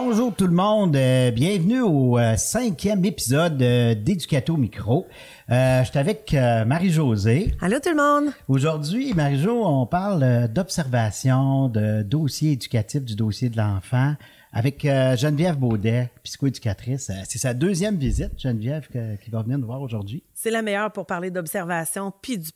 Bonjour tout le monde, euh, bienvenue au euh, cinquième épisode euh, d'Éducato Micro. Euh, je suis avec Marie-Josée. Allô tout le monde! Aujourd'hui, Marie-Jo, on parle d'observation, de dossier éducatif du dossier de l'enfant avec Geneviève Baudet, psychoéducatrice. C'est sa deuxième visite, Geneviève, que- qui va venir nous voir aujourd'hui. C'est la meilleure pour parler d'observation puis du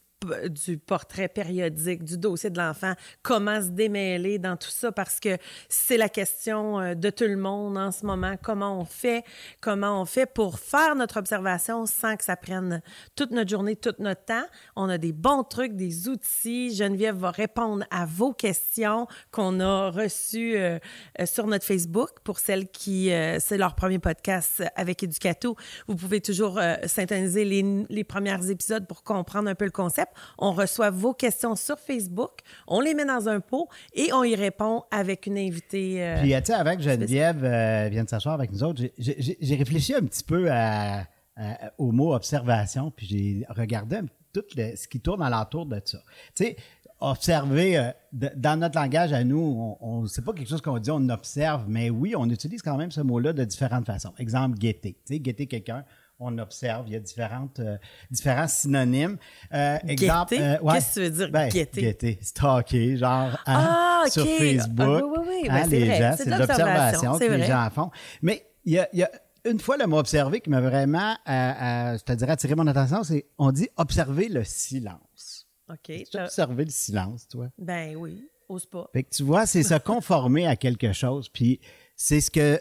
du portrait périodique du dossier de l'enfant, comment se démêler dans tout ça parce que c'est la question euh, de tout le monde en ce moment, comment on fait, comment on fait pour faire notre observation sans que ça prenne toute notre journée, tout notre temps? On a des bons trucs, des outils. Geneviève va répondre à vos questions qu'on a reçues euh, euh, sur notre Facebook pour celles qui c'est leur premier podcast avec Educato. Vous pouvez toujours euh, synthétiser les, les premiers épisodes pour comprendre un peu le concept. On reçoit vos questions sur Facebook, on les met dans un pot et on y répond avec une invitée. euh, Puis, tu sais, avec Geneviève euh, vienne s'asseoir avec nous autres, j'ai- réfléchi un petit peu à- à- au mot observation, puis j'ai regardé tout le- ce qui tourne alentour de ça. Tu sais, observer, euh, de- dans notre langage à nous, on, on c'est pas quelque chose qu'on dit, on observe, mais oui, on utilise quand même ce mot-là de différentes façons. Exemple, guetter. Tu sais, guetter quelqu'un, on observe, il y a différentes, euh, différents synonymes. Euh, exemple, Guetter? ouais. Qu'est-ce que tu veux dire, Ben, guetter? Guetter, stalker, genre, hein, Ah, ok. sur Ah, Facebook. oui, oui, oui. hein, Ben, c'est les vrai. gens, C'est de l'observation que c'est les vrai. gens font. Mais il y a, il y a une fois le mot observer qui m'a vraiment, euh, euh, je te dirais, attiré mon attention, c'est on dit observer le silence. OK. Tu t'as- observer le silence, toi? Ben oui, ose pas. Fait que tu vois, c'est se conformer à quelque chose. Puis c'est ce que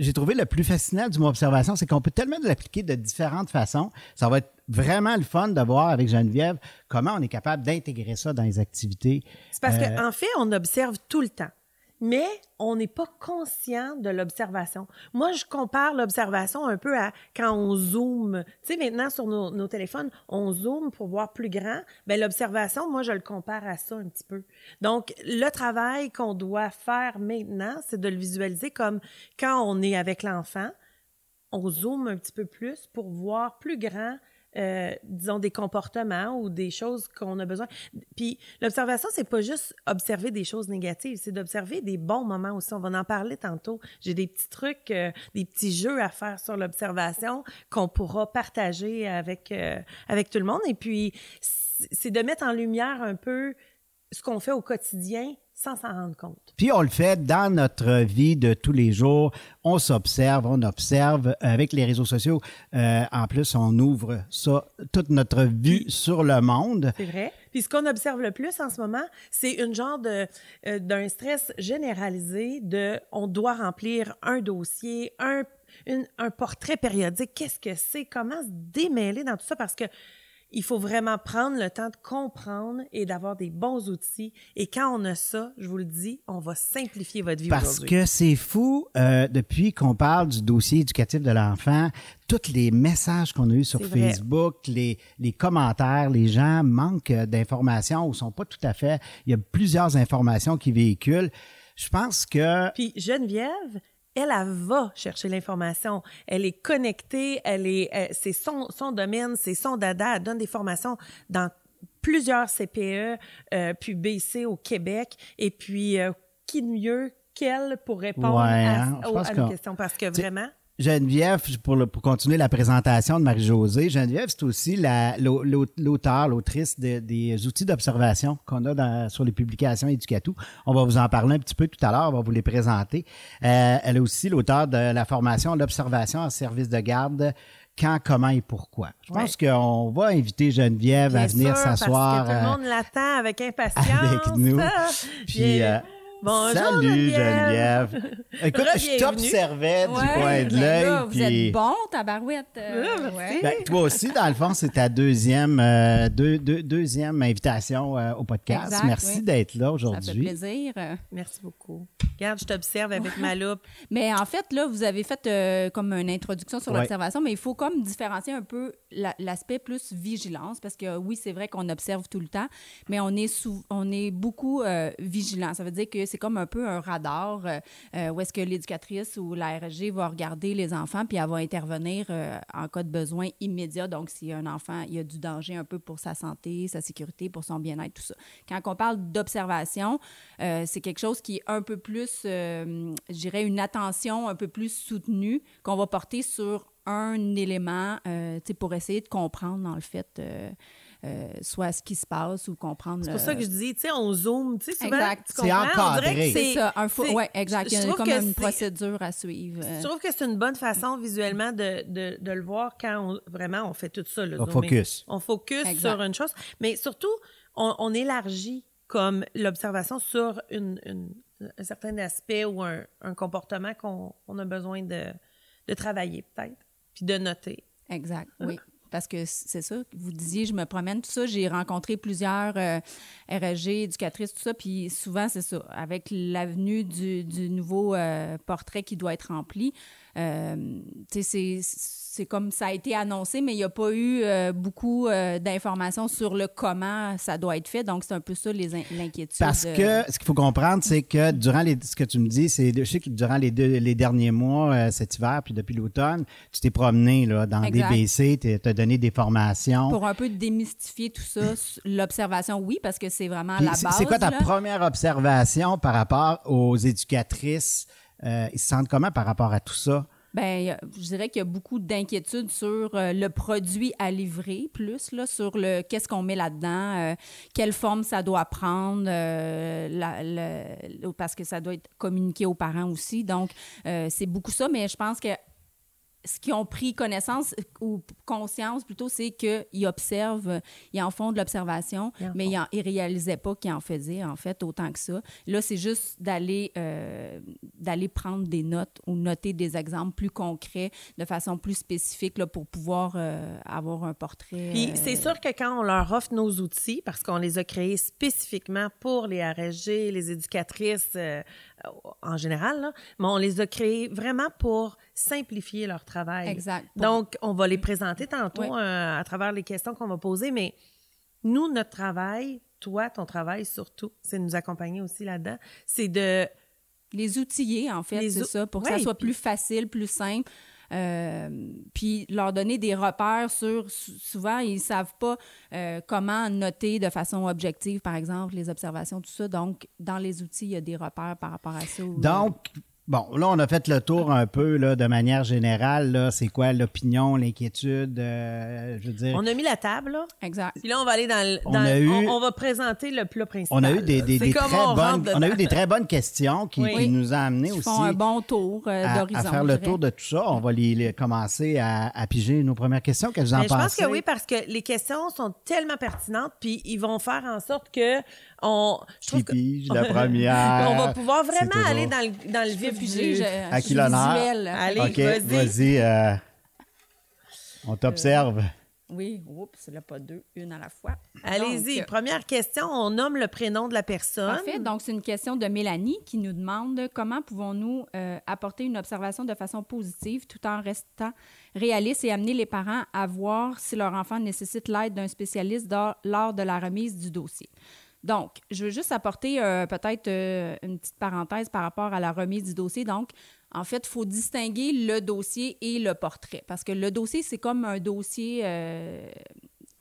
j'ai trouvé le plus fascinant du mot observation, c'est qu'on peut tellement l'appliquer de différentes façons. Ça va être vraiment le fun de voir avec Geneviève comment on est capable d'intégrer ça dans les activités. C'est parce Euh, qu'en fait, on observe tout le temps. Mais on n'est pas conscient de l'observation. Moi, je compare l'observation un peu à quand on zoome. Tu sais, maintenant, sur nos, téléphones, on zoome pour voir plus grand. Bien, l'observation, moi, je le compare à ça un petit peu. Donc, le travail qu'on doit faire maintenant, c'est de le visualiser comme quand on est avec l'enfant, on zoome un petit peu plus pour voir plus grand, euh, disons, des comportements ou des choses qu'on a besoin. Puis l'observation, c'est pas juste observer des choses négatives, c'est d'observer des bons moments aussi. On va en parler tantôt. J'ai des petits trucs, euh, des petits jeux à faire sur l'observation qu'on pourra partager avec, euh, avec tout le monde. Et puis, c'est de mettre en lumière un peu ce qu'on fait au quotidien sans s'en rendre compte. Puis on le fait dans notre vie de tous les jours. On s'observe, on observe avec les réseaux sociaux. Euh, en plus, on ouvre ça, toute notre vue sur le monde. C'est vrai. Puis ce qu'on observe le plus en ce moment, c'est une genre de euh, d'un stress généralisé de on doit remplir un dossier, un une- un portrait périodique. Qu'est-ce que c'est? Comment se démêler dans tout ça? Parce que il faut vraiment prendre le temps de comprendre et d'avoir des bons outils. Et quand on a ça, je vous le dis, on va simplifier votre vie Parce que c'est fou, euh, depuis qu'on parle du dossier éducatif de l'enfant, tous les messages qu'on a eus sur. Facebook, les, les commentaires, les gens manquent euh, d'informations ou sont pas tout à fait. Il y a plusieurs informations qui véhiculent. Je pense que Puis Geneviève, elle, elle va chercher l'information. Elle est connectée, elle est, elle- c'est son, son domaine, c'est son dada. Elle donne des formations dans plusieurs CPE, euh, puis BC au Québec. Et puis, euh, qui de mieux qu'elle pour répondre Ouais, à, hein, aux- à nos questions? Parce que vraiment, Geneviève, pour, le- pour continuer la présentation de Marie-Josée, Geneviève, c'est aussi la- l'au- l'au- l'auteur, l'autrice de- des outils d'observation qu'on a dans- sur les publications Éducatou. On va vous en parler un petit peu tout à l'heure, on va vous les présenter. Euh, elle est aussi l'auteur de la formation L'observation en service de garde quand, comment et pourquoi. Je pense qu'on va inviter Geneviève à venir s'asseoir tout le euh, monde l'attend avec impatience. avec nous. Puis, euh, Bonjour, salut Geneviève. Écoute, je t'observais du Ouais, coin de l'œil. Vous êtes bon, tabarouette. euh, ouais. Ben, toi aussi, dans le fond, c'est ta deuxième, euh, deux- deux- deuxième invitation euh, au podcast. Exact, Merci oui. d'être là Ça fait aujourd'hui. plaisir. Merci beaucoup. Regarde, je t'observe avec ma loupe. Mais en fait, là, vous avez fait euh, comme une introduction sur Ouais. l'observation, mais il faut comme différencier un peu la- l'aspect plus vigilance, parce que oui, c'est vrai qu'on observe tout le temps, mais on est, sou- on est beaucoup euh, vigilant. Ça veut dire que c'est comme un peu un radar euh, euh, où est-ce que l'éducatrice ou la RSG va regarder les enfants, puis elle va intervenir euh, en cas de besoin immédiat. Donc, si un enfant, il y a du danger un peu pour sa santé, sa sécurité, pour son bien-être, tout ça. Quand on parle d'observation, c'est quelque chose qui est un peu plus, je dirais, une attention un peu plus soutenue qu'on va porter sur un élément, pour essayer de comprendre, dans le fait, euh, soit ce qui se passe ou comprendre. C'est pour ça que je dis, tu sais, on zoome, tu sais, souvent, Exact. C'est encadré. C'est ça, un c'est- Oui, exact. Il y a comme une procédure à suivre. euh. Je trouve que c'est une bonne façon visuellement de, de, de le voir quand on- vraiment on fait tout ça. Le On focus. On focus Exact. sur une chose, mais surtout, on, on élargit comme l'observation sur une, une- un certain aspect ou un, un comportement qu'on on a besoin de, de travailler peut-être, puis de noter. Exact, oui. Parce que c'est ça, vous disiez, je me promène, tout ça. J'ai rencontré plusieurs euh, éducatrices, tout ça. Puis souvent, c'est ça. Avec l'avenue du, du nouveau euh, portrait qui doit être rempli, euh, c'est- comme ça a été annoncé, mais il n'y a pas eu euh, beaucoup euh, d'informations sur le comment ça doit être fait. Donc, c'est un peu ça l'inquiétude. Parce que ce qu'il faut comprendre, c'est que durant les, ce que tu me dis, c'est je sais que durant les deux, les derniers mois, cet hiver, puis depuis l'automne, tu t'es promené là, dans Exact. des BC, tu as donné des formations. Pour un peu démystifier tout ça, l'observation, oui, parce que c'est vraiment Puis la base. C'est quoi ta là. première observation par rapport aux éducatrices? Euh, ils se sentent comment par rapport à tout ça? A- je dirais qu'il y a beaucoup d'inquiétudes sur euh, le produit à livrer, plus là, sur le qu'est-ce qu'on met là-dedans, euh, quelle forme ça doit prendre, parce que ça doit être communiqué aux parents aussi. Donc, c'est beaucoup ça, mais je pense que ce qu'ils ont pris connaissance ou conscience plutôt, c'est qu'ils observent, ils en font de l'observation, Ils mais font. ils ne réalisaient pas qu'ils en faisaient, en fait, autant que ça. Là, c'est juste d'aller euh, d'aller prendre des notes ou noter des exemples plus concrets de façon plus spécifique là, pour pouvoir euh, avoir un portrait. Puis euh, c'est sûr que quand on leur offre nos outils, parce qu'on les a créés spécifiquement pour les RSG, les éducatrices euh, en général, là, mais on les a créés vraiment pour simplifier leur travail. Exact. Donc, on va les présenter tantôt Oui. euh, à travers les questions qu'on va poser, mais nous, notre travail, toi, ton travail surtout, c'est de nous accompagner aussi là-dedans, c'est de Les outiller, en fait, c'est ça, pour que ça soit puis- plus facile, plus simple. Euh, puis leur donner des repères sur sou- souvent ils savent pas euh, comment noter de façon objective par exemple les observations tout ça. Donc dans les outils il y a des repères par rapport à ça ou- Donc, bon, là, on a fait le tour un peu là, de manière générale. Là, c'est quoi l'opinion, l'inquiétude? euh, je veux dire, on a mis la table là. exact Puis là, on va aller dans le. On eu- on, on va présenter le plat principal. on a eu des, des- des très on bonnes, on a eu des très bonnes questions qui, Oui. qui nous ont amené Ils aussi font un bon tour euh, d'horizon à faire le tour de tout ça. On va les, les commencer à, à piger nos premières questions. Qu'est-ce que vous en Mais je pense pensez? que oui, parce que les questions sont tellement pertinentes, puis ils vont faire en sorte que on. Je trouve que- la première? on va pouvoir vraiment toujours- aller dans le, dans le vif du j'ai- À qui l'honneur? Allez. OK, vas-y. euh, on t'observe. oui oups là pas deux une à la fois Allez-y. Première question, on nomme le prénom de la personne. Parfait. Donc, c'est une question de Mélanie qui nous demande comment pouvons-nous euh, apporter une observation de façon positive tout en restant réaliste et amener les parents à voir si leur enfant nécessite l'aide d'un spécialiste lors de la remise du dossier? Donc, je veux juste apporter euh, peut-être euh, une petite parenthèse par rapport à la remise du dossier. Donc, en fait, il faut distinguer le dossier et le portrait parce que le dossier, c'est comme un dossier. euh,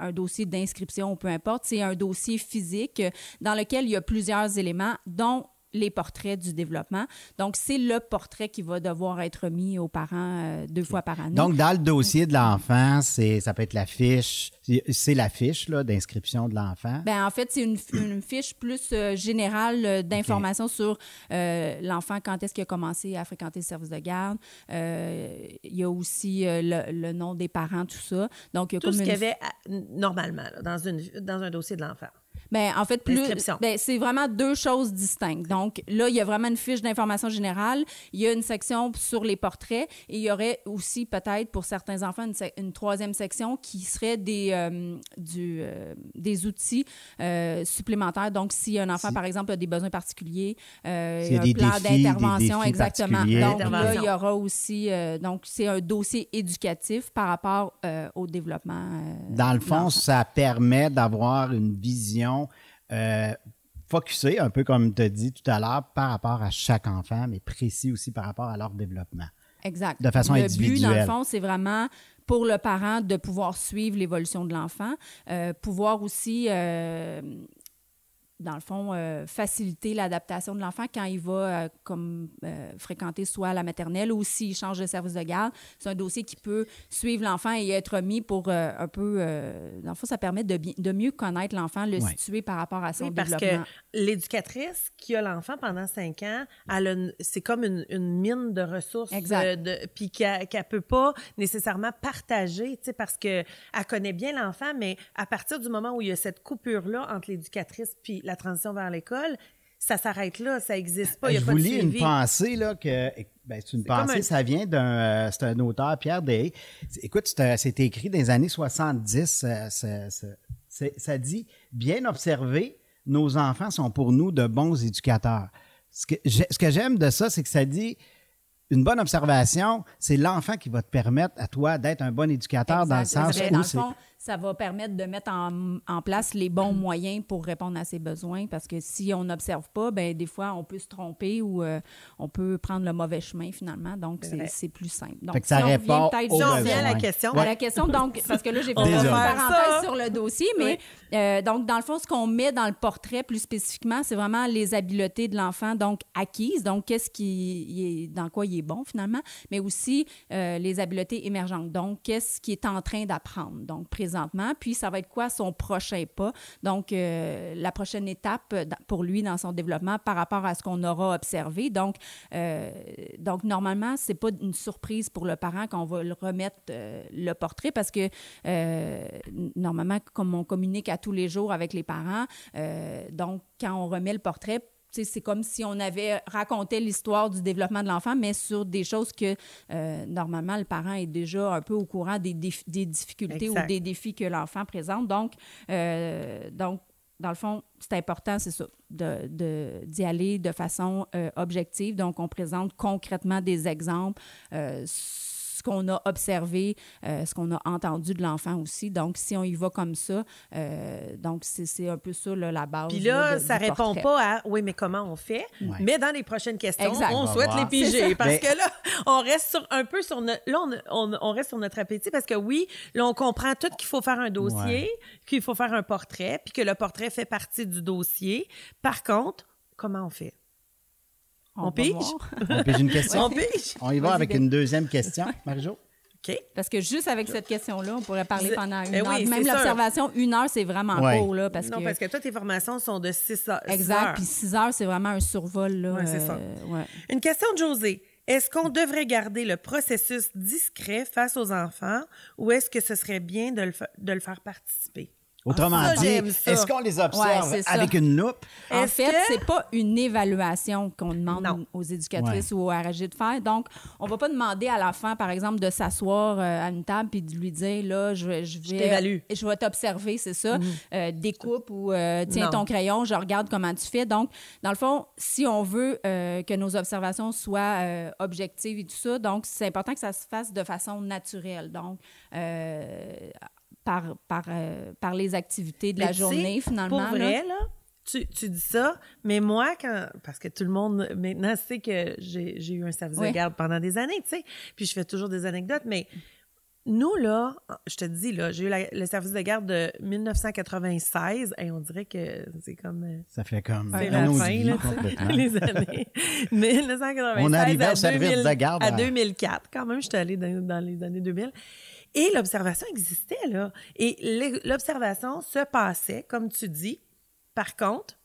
un dossier d'inscription, peu importe, c'est un dossier physique dans lequel il y a plusieurs éléments, dont les portraits du développement. Donc, c'est le portrait qui va devoir être mis aux parents euh, deux fois par année. Donc, dans le dossier de l'enfant, c'est, ça peut être la fiche, c'est- la fiche là, d'inscription de l'enfant? Ben, en fait, c'est une, une fiche plus euh, générale euh, d'informations sur euh, l'enfant, quand est-ce qu'il a commencé à fréquenter le service de garde. Euh, il y a aussi euh, le, le nom des parents, tout ça. Donc, il y a Tout comme ce une qu'il y avait à- normalement là, dans, une, dans un dossier de l'enfant. Ben, en fait, plus, ben, c'est vraiment deux choses distinctes. Donc, là, il y a vraiment une fiche d'information générale. Il y a une section sur les portraits et il y aurait aussi peut-être pour certains enfants une, troisième section qui serait des, euh, du, euh, des outils euh, supplémentaires. Donc, si un enfant, Si- par exemple, a des besoins particuliers, euh, S'il y a il des y a un plan des d'intervention, défis exactement. Donc, là, il y aura aussi, euh, donc, c'est un dossier éducatif par rapport euh, au développement. euh, Dans le fond, ça permet d'avoir une vision euh, focusé, un peu comme tu as dit tout à l'heure, par rapport à chaque enfant, mais précis aussi par rapport à leur développement. Exact. De façon le individuelle. but, dans le fond, c'est vraiment pour le parent de pouvoir suivre l'évolution de l'enfant, euh, pouvoir aussi, euh, dans le fond, euh, faciliter l'adaptation de l'enfant quand il va euh, comme euh, fréquenter soit la maternelle ou s'il change de service de garde. C'est un dossier qui peut suivre l'enfant et être mis pour euh, un peu, euh, dans le fond, ça permet de, bi- de mieux connaître l'enfant, le Ouais. situer par rapport à son Oui, parce que développement. l'éducatrice qui a l'enfant pendant cinq ans, c'est comme une, une mine de ressources, Exact. de, puis qu'elle ne peut pas nécessairement partager, tu sais, parce que elle connaît bien l'enfant, mais à partir du moment où il y a cette coupure-là entre l'éducatrice puis la transition vers l'école, ça s'arrête là, ça n'existe pas, n'y a je pas vous de lis une pensée, là, que, ben, c'est une pensée, un- ça vient d'un, euh, c'est un auteur, Pierre Day. Écoute, c'est, écrit dans les années 70, euh, ça dit, bien observé, nos enfants sont pour nous de bons éducateurs. Ce que, j'aime de ça, c'est que ça dit, une bonne observation, c'est l'enfant qui va te permettre à toi d'être un bon éducateur dans le sens où dans le c'est... fond, ça va permettre de mettre en, en place les bons moyens pour répondre à ses besoins. Parce que si on n'observe pas, ben des fois, on peut se tromper ou euh, on peut prendre le mauvais chemin finalement. Donc, C'est c'est vrai. c'est plus simple. Donc, Fait que ça si on répond peut-être aux on à la question, à la question, donc, parce que là, j'ai fait une parenthèse sur le dossier, mais euh, donc, dans le fond, ce qu'on met dans le portrait plus spécifiquement, c'est vraiment les habiletés de l'enfant, donc acquises, donc qu'est-ce qui est, dans quoi il est bon finalement, mais aussi euh, les habiletés émergentes, donc qu'est-ce qu'il est en train d'apprendre, donc puis ça va être quoi son prochain pas, donc euh, la prochaine étape euh, pour lui dans son développement par rapport à ce qu'on aura observé. Donc, euh, donc normalement, pas une surprise pour le parent qu'on va le remettre euh, le portrait parce que normalement, comme on communique à tous les jours avec les parents, donc quand on remet le portrait, c'est comme si on avait raconté l'histoire du développement de l'enfant, mais sur des choses que euh, normalement le parent est déjà un peu au courant des, difficultés Exact. ou des défis que l'enfant présente. Donc, euh, donc dans le fond, c'est important, c'est ça, de- de- d'y aller de façon euh, objective. Donc, on présente concrètement des exemples, ce qu'on a observé, euh, ce qu'on a entendu de l'enfant aussi. Donc, si on y va comme ça, euh, donc c'est un peu ça là, la base. Puis là, de- ça du répond portrait. pas à oui, mais comment on fait? Ouais. Mais dans les prochaines questions, Exact. on souhaite voir. les piger. Parce Mais- que là, on reste sur un peu sur notre. Là, on, on- on reste sur notre appétit parce que oui, là, on comprend tout qu'il faut faire un dossier, Ouais. qu'il faut faire un portrait, puis que le portrait fait partie du dossier. Par contre, comment on fait? On pige? On pige une question? On pige? On y va avec une deuxième question, Marie-Jo. OK. Parce que juste avec cette question-là, on pourrait parler pendant une Eh heure. oui, Même l'observation, une heure, c'est vraiment Ouais. court, là, parce non, que... parce que toi, tes formations sont de 6 heures. six Exact. heures. Puis 6 heures, c'est vraiment un survol. Là, Ouais, c'est ça. euh, ouais. Une question de José. Est-ce qu'on devrait garder le processus discret face aux enfants ou est-ce que ce serait bien de le, fa- de le faire participer? Autrement Ah, ça, dit, est-ce qu'on les observe Ouais, avec une loupe? En fait, que- c'est pas une évaluation qu'on demande Non. aux éducatrices ou au RAG de faire. Donc, on va pas demander à l'enfant, par exemple, de s'asseoir euh, à une table puis de lui dire, là, je, vais- je vais... t'évalue. Je vais t'observer, c'est ça. Euh, découpe ou euh, tiens Non. ton crayon, je regarde comment tu fais. Donc, dans le fond, si on veut euh, que nos observations soient euh, objectives et tout ça, donc c'est important que ça se fasse de façon naturelle. Donc, euh, par, par, euh, par les activités de Mais la journée, finalement. Pour là. vrai, là, tu, tu dis ça, mais moi, quand. Parce que tout le monde maintenant sait que j'ai j'ai eu un service de garde pendant des années, tu sais. Puis je fais toujours des anecdotes, mais. Nous, là, je te dis, là, j'ai eu la- le service de garde de 1996 et on dirait que c'est comme. euh, Ça fait comme C'est la fin, là, tu sais, complètement. les années. 1996 On arrivait à au service 2000 de garde à à- 2004. Quand même, j'étais allée dans, dans les années 2000. Et l'observation existait, là. Et l'observation se passait, comme tu dis. Par contre,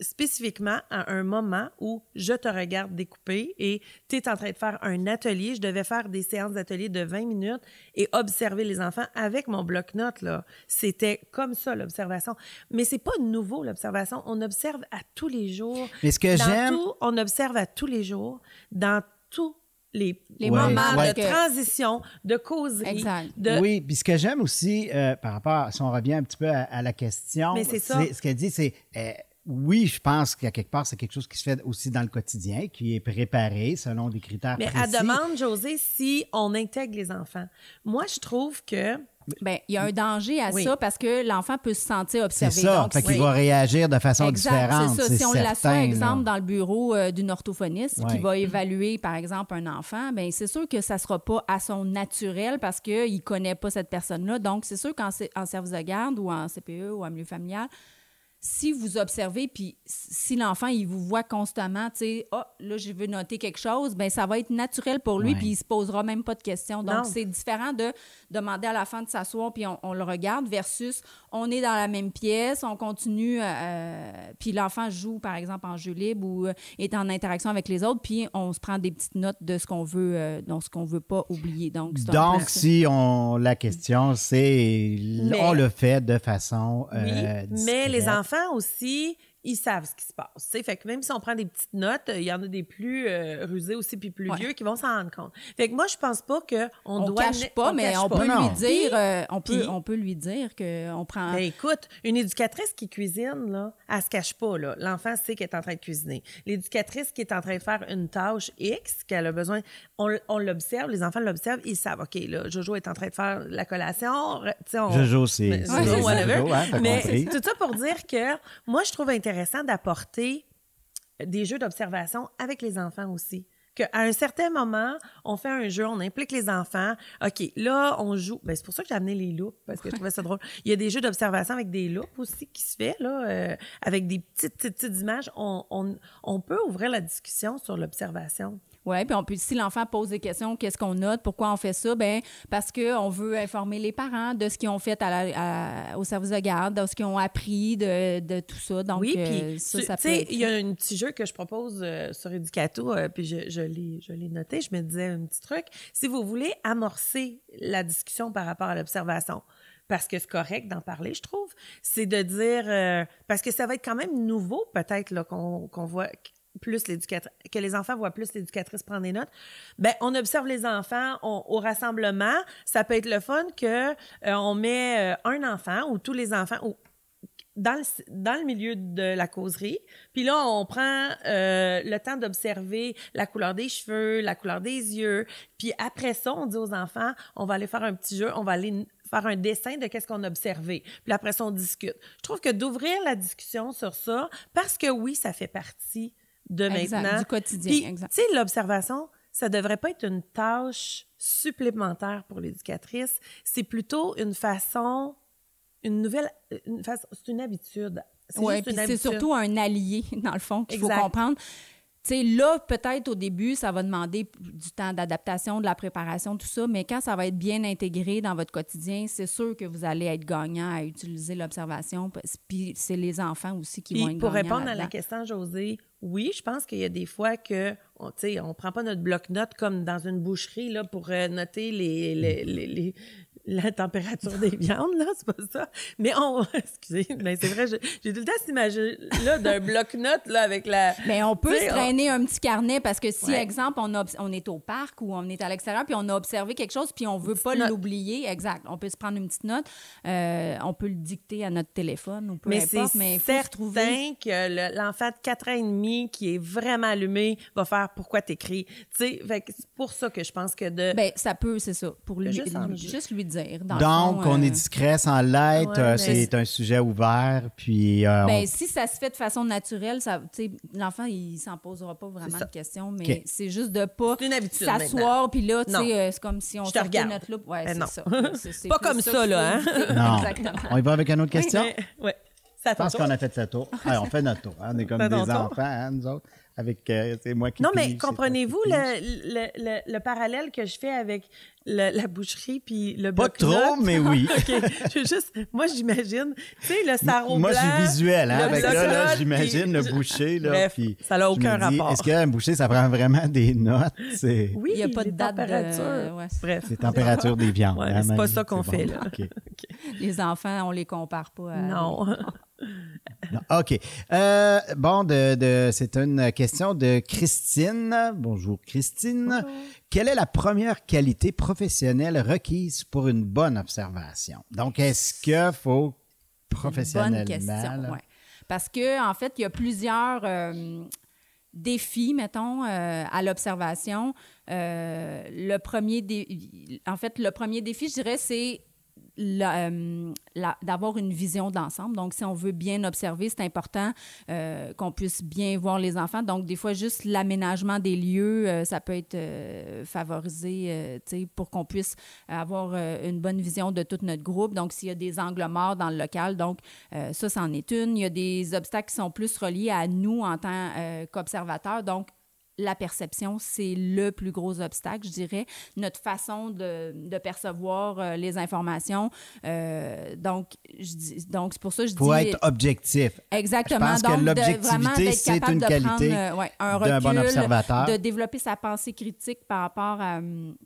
spécifiquement à un moment où je te regarde découper et tu es en train de faire un atelier. Je devais faire des séances d'atelier de 20 minutes et observer les enfants avec mon bloc-notes. là. C'était comme ça, l'observation. Mais c'est pas nouveau, l'observation. On observe à tous les jours. Mais ce que Dans j'aime, tout, on observe à tous les jours, dans tous les, Les Ouais, moments ouais. de que- transition, de causerie. Exact. De... Oui, puis ce que j'aime aussi, euh, par rapport, si on revient un petit peu à, à la question, Mais c'est ça. ce qu'elle dit, c'est euh, oui, je pense qu'à quelque part, c'est quelque chose qui se fait aussi dans le quotidien, qui est préparé selon des critères Mais précis. elle demande, José, si on intègre les enfants. Moi, je trouve que Ben, il y a un danger à Oui. ça parce que l'enfant peut se sentir C'est observé. ça. Donc, fait qu'il c'est- va réagir de façon Exact, différente. c'est ça. c'est Si on l'assoit, exemple, là. dans le bureau euh, d'une orthophoniste qui va évaluer, par exemple, un enfant, ben c'est sûr que ça sera pas à son naturel parce qu'il connaît pas cette personne-là. Donc, c'est sûr qu'en en service de garde ou en CPE ou en milieu familial, si vous observez, puis si l'enfant, il vous voit constamment, tu sais, ah, là, je veux noter quelque chose, ben ça va être naturel pour lui, puis il se posera même pas de questions. Donc, c'est différent de demander à l'enfant de s'asseoir, puis on, on le regarde, versus on est dans la même pièce, on continue, euh, puis l'enfant joue, par exemple, en jeu libre ou euh, est en interaction avec les autres, puis on se prend des petites notes de ce qu'on veut, euh, donc ce qu'on veut pas oublier. Donc, Donc, si on la question, c'est on le fait de façon Oui, euh, mais les discrète. Aussi, ils savent ce qui se passe. tu sais. Fait que même si on prend des petites notes, il y en a des plus euh, rusés aussi puis plus Ouais. vieux qui vont s'en rendre compte. Fait que moi, je pense pas qu'on on doit... cache pas, mais cache on pas. peut Non, lui dire, euh, on peut, Puis- on peut lui dire que on prend. Ben écoute, une éducatrice qui cuisine, là, elle se cache pas, là. L'enfant sait qu'elle est en train de cuisiner. L'éducatrice qui est en train de faire une tâche X, qu'elle a besoin, on, on l'observe, les enfants l'observent, ils savent, OK, là, Jojo est en train de faire la collation. Jojo, c'est Jojo, whatever. Jojo, hein, Mais compris. tout ça pour dire que moi, je trouve intéressant d'apporter des jeux d'observation avec les enfants aussi. Qu'à un certain moment, on fait un jeu, on implique les enfants. OK, là, on joue. Ben, c'est pour ça que j'ai amené les loupes, parce que je trouvais ça drôle. Il y a des jeux d'observation avec des loupes aussi qui se fait, là, euh, avec des petites, petites, images. On peut ouvrir la discussion sur l'observation. Oui, puis on peut, si l'enfant pose des questions, qu'est-ce qu'on note, pourquoi on fait ça? Ben parce qu'on veut informer les parents de ce qu'ils ont fait à la- à- au service de garde, de ce qu'ils ont appris de, de tout ça. Donc, oui, euh, puis ça, tu ça peut sais, il y a un petit jeu que je propose euh, sur Educato, euh, puis je, je l'ai noté, je me disais un petit truc. Si vous voulez amorcer la discussion par rapport à l'observation, parce que c'est correct d'en parler, je trouve, c'est de dire, euh, parce que ça va être quand même nouveau peut-être qu'on voit plus l'éducatrice, que les enfants voient plus l'éducatrice prendre des notes, ben on observe les enfants au rassemblement. Ça peut être le fun que euh, on met euh, un enfant ou tous les enfants ou dans le, dans le milieu de la causerie. Puis là, on prend euh, le temps d'observer la couleur des cheveux, la couleur des yeux. Puis après ça, on dit aux enfants, on va aller faire un petit jeu, on va aller faire un dessin de qu'est-ce qu'on a observé. Puis après ça, on discute. Je trouve que d'ouvrir la discussion sur ça, parce que oui, ça fait partie de Exact, maintenant. du quotidien, tu sais, l'observation, ça devrait pas être une tâche supplémentaire pour l'éducatrice. C'est plutôt une façon, une nouvelle, une façon, c'est une habitude. C'est Oui, juste puis c'est surtout un allié, dans le fond, qu'il faut comprendre. Sais, là, peut-être au début, ça va demander du temps d'adaptation, de la préparation, tout ça, mais quand ça va être bien intégré dans votre quotidien, c'est sûr que vous allez être gagnant à utiliser l'observation. Puis c'est les enfants aussi qui vont être pour gagnants répondre à la question, José, oui, je pense qu'il y a des fois que, on, on prend pas notre bloc-notes comme dans une boucherie là, pour euh, noter les, les, les- les- la température des viandes, là, c'est pas ça. Mais on, excusez, mais c'est vrai, j'ai tout le temps cette image-là d'un bloc-notes, là, avec la... Mais on peut se traîner un petit carnet parce que si, Ouais. exemple, on, a on est au parc ou on est à l'extérieur puis on a observé quelque chose puis on veut pas note. l'oublier, exact. On peut se prendre une petite note, euh, on peut le dicter à notre téléphone ou peu Mais importe, c'est mais il faut se trouver. que le- l'enfant de 4 ans et demi qui est vraiment allumé va faire « Pourquoi t'écris? » Tu sais, fait que c'est pour ça que je pense que de... Ben, ça peut, c'est ça, pour lui, Juste lui- juste lui dire. Dans Donc, fond, on euh, est discret sans l'être. Ouais, euh, mais- c'est un sujet ouvert. Puis, euh, Ben, on- si ça se fait de façon naturelle, l'enfant, il s'en posera pas vraiment de questions, mais c'est juste de pas habitude maintenant. s'asseoir, puis là, euh, c'est comme si on sortait regarde. notre loupe. Ouais, Ben c'est ça. C'est- c'est Pas comme ça, là, éviter. non. Exactement. On y va avec une autre question? Ça Je pense qu'on a fait le tour. Ah, on fait notre tour. hein. On est comme des enfants, hein, nous autres. Avec, euh, c'est moi qui Non, pige, mais comprenez-vous le, le, le, le parallèle que je fais avec le- la boucherie puis le Pas trop, mais oui. OK. Je juste, moi, j'imagine, tu sais, le sarreau Moi, blanc. je suis visuel, hein. Avec là, là, j'imagine puis- le boucher, là. Bref, puis ça n'a aucun dis, rapport. Est-ce qu'un boucher, ça prend vraiment des notes? C'est Oui, Il y a pas de date de- ouais. Bref. les températures des viandes. Ouais, hein, c'est pas ça qu'on C'est fait, bon. là. Les enfants, on les compare pas à... Non. Non, OK. Euh, bon, de, de- c'est une question de Christine. Bonjour, Christine. Quelle est la première qualité professionnelle requise pour une bonne observation? Donc, est-ce qu'il faut Bonne professionnellement... question, là, ouais. Parce que, en fait, il y a plusieurs euh, défis, mettons, euh, à l'observation. Euh, le premier, dé- en fait, le premier défi, je dirais, c'est euh, d'avoir une vision d'ensemble. Donc, si on veut bien observer, c'est important euh, qu'on puisse bien voir les enfants. Donc, des fois, juste l'aménagement des lieux, euh, ça peut être favorisé pour qu'on puisse avoir une bonne vision de tout notre groupe. Donc, s'il y a des angles morts dans le local, donc ça, c'en est une. Il y a des obstacles qui sont plus reliés à nous en tant qu'observateurs. Donc, la perception, c'est le plus gros obstacle, je dirais. Notre façon de, de percevoir euh, les informations. Euh, donc, je dis- donc c'est pour ça que je Pour dis... être objectif. Exactement. Je pense que Donc, de- l'objectivité, c'est une de qualité prendre, euh, ouais, un d'un bon recul, observateur. De développer sa pensée critique par rapport à, hum,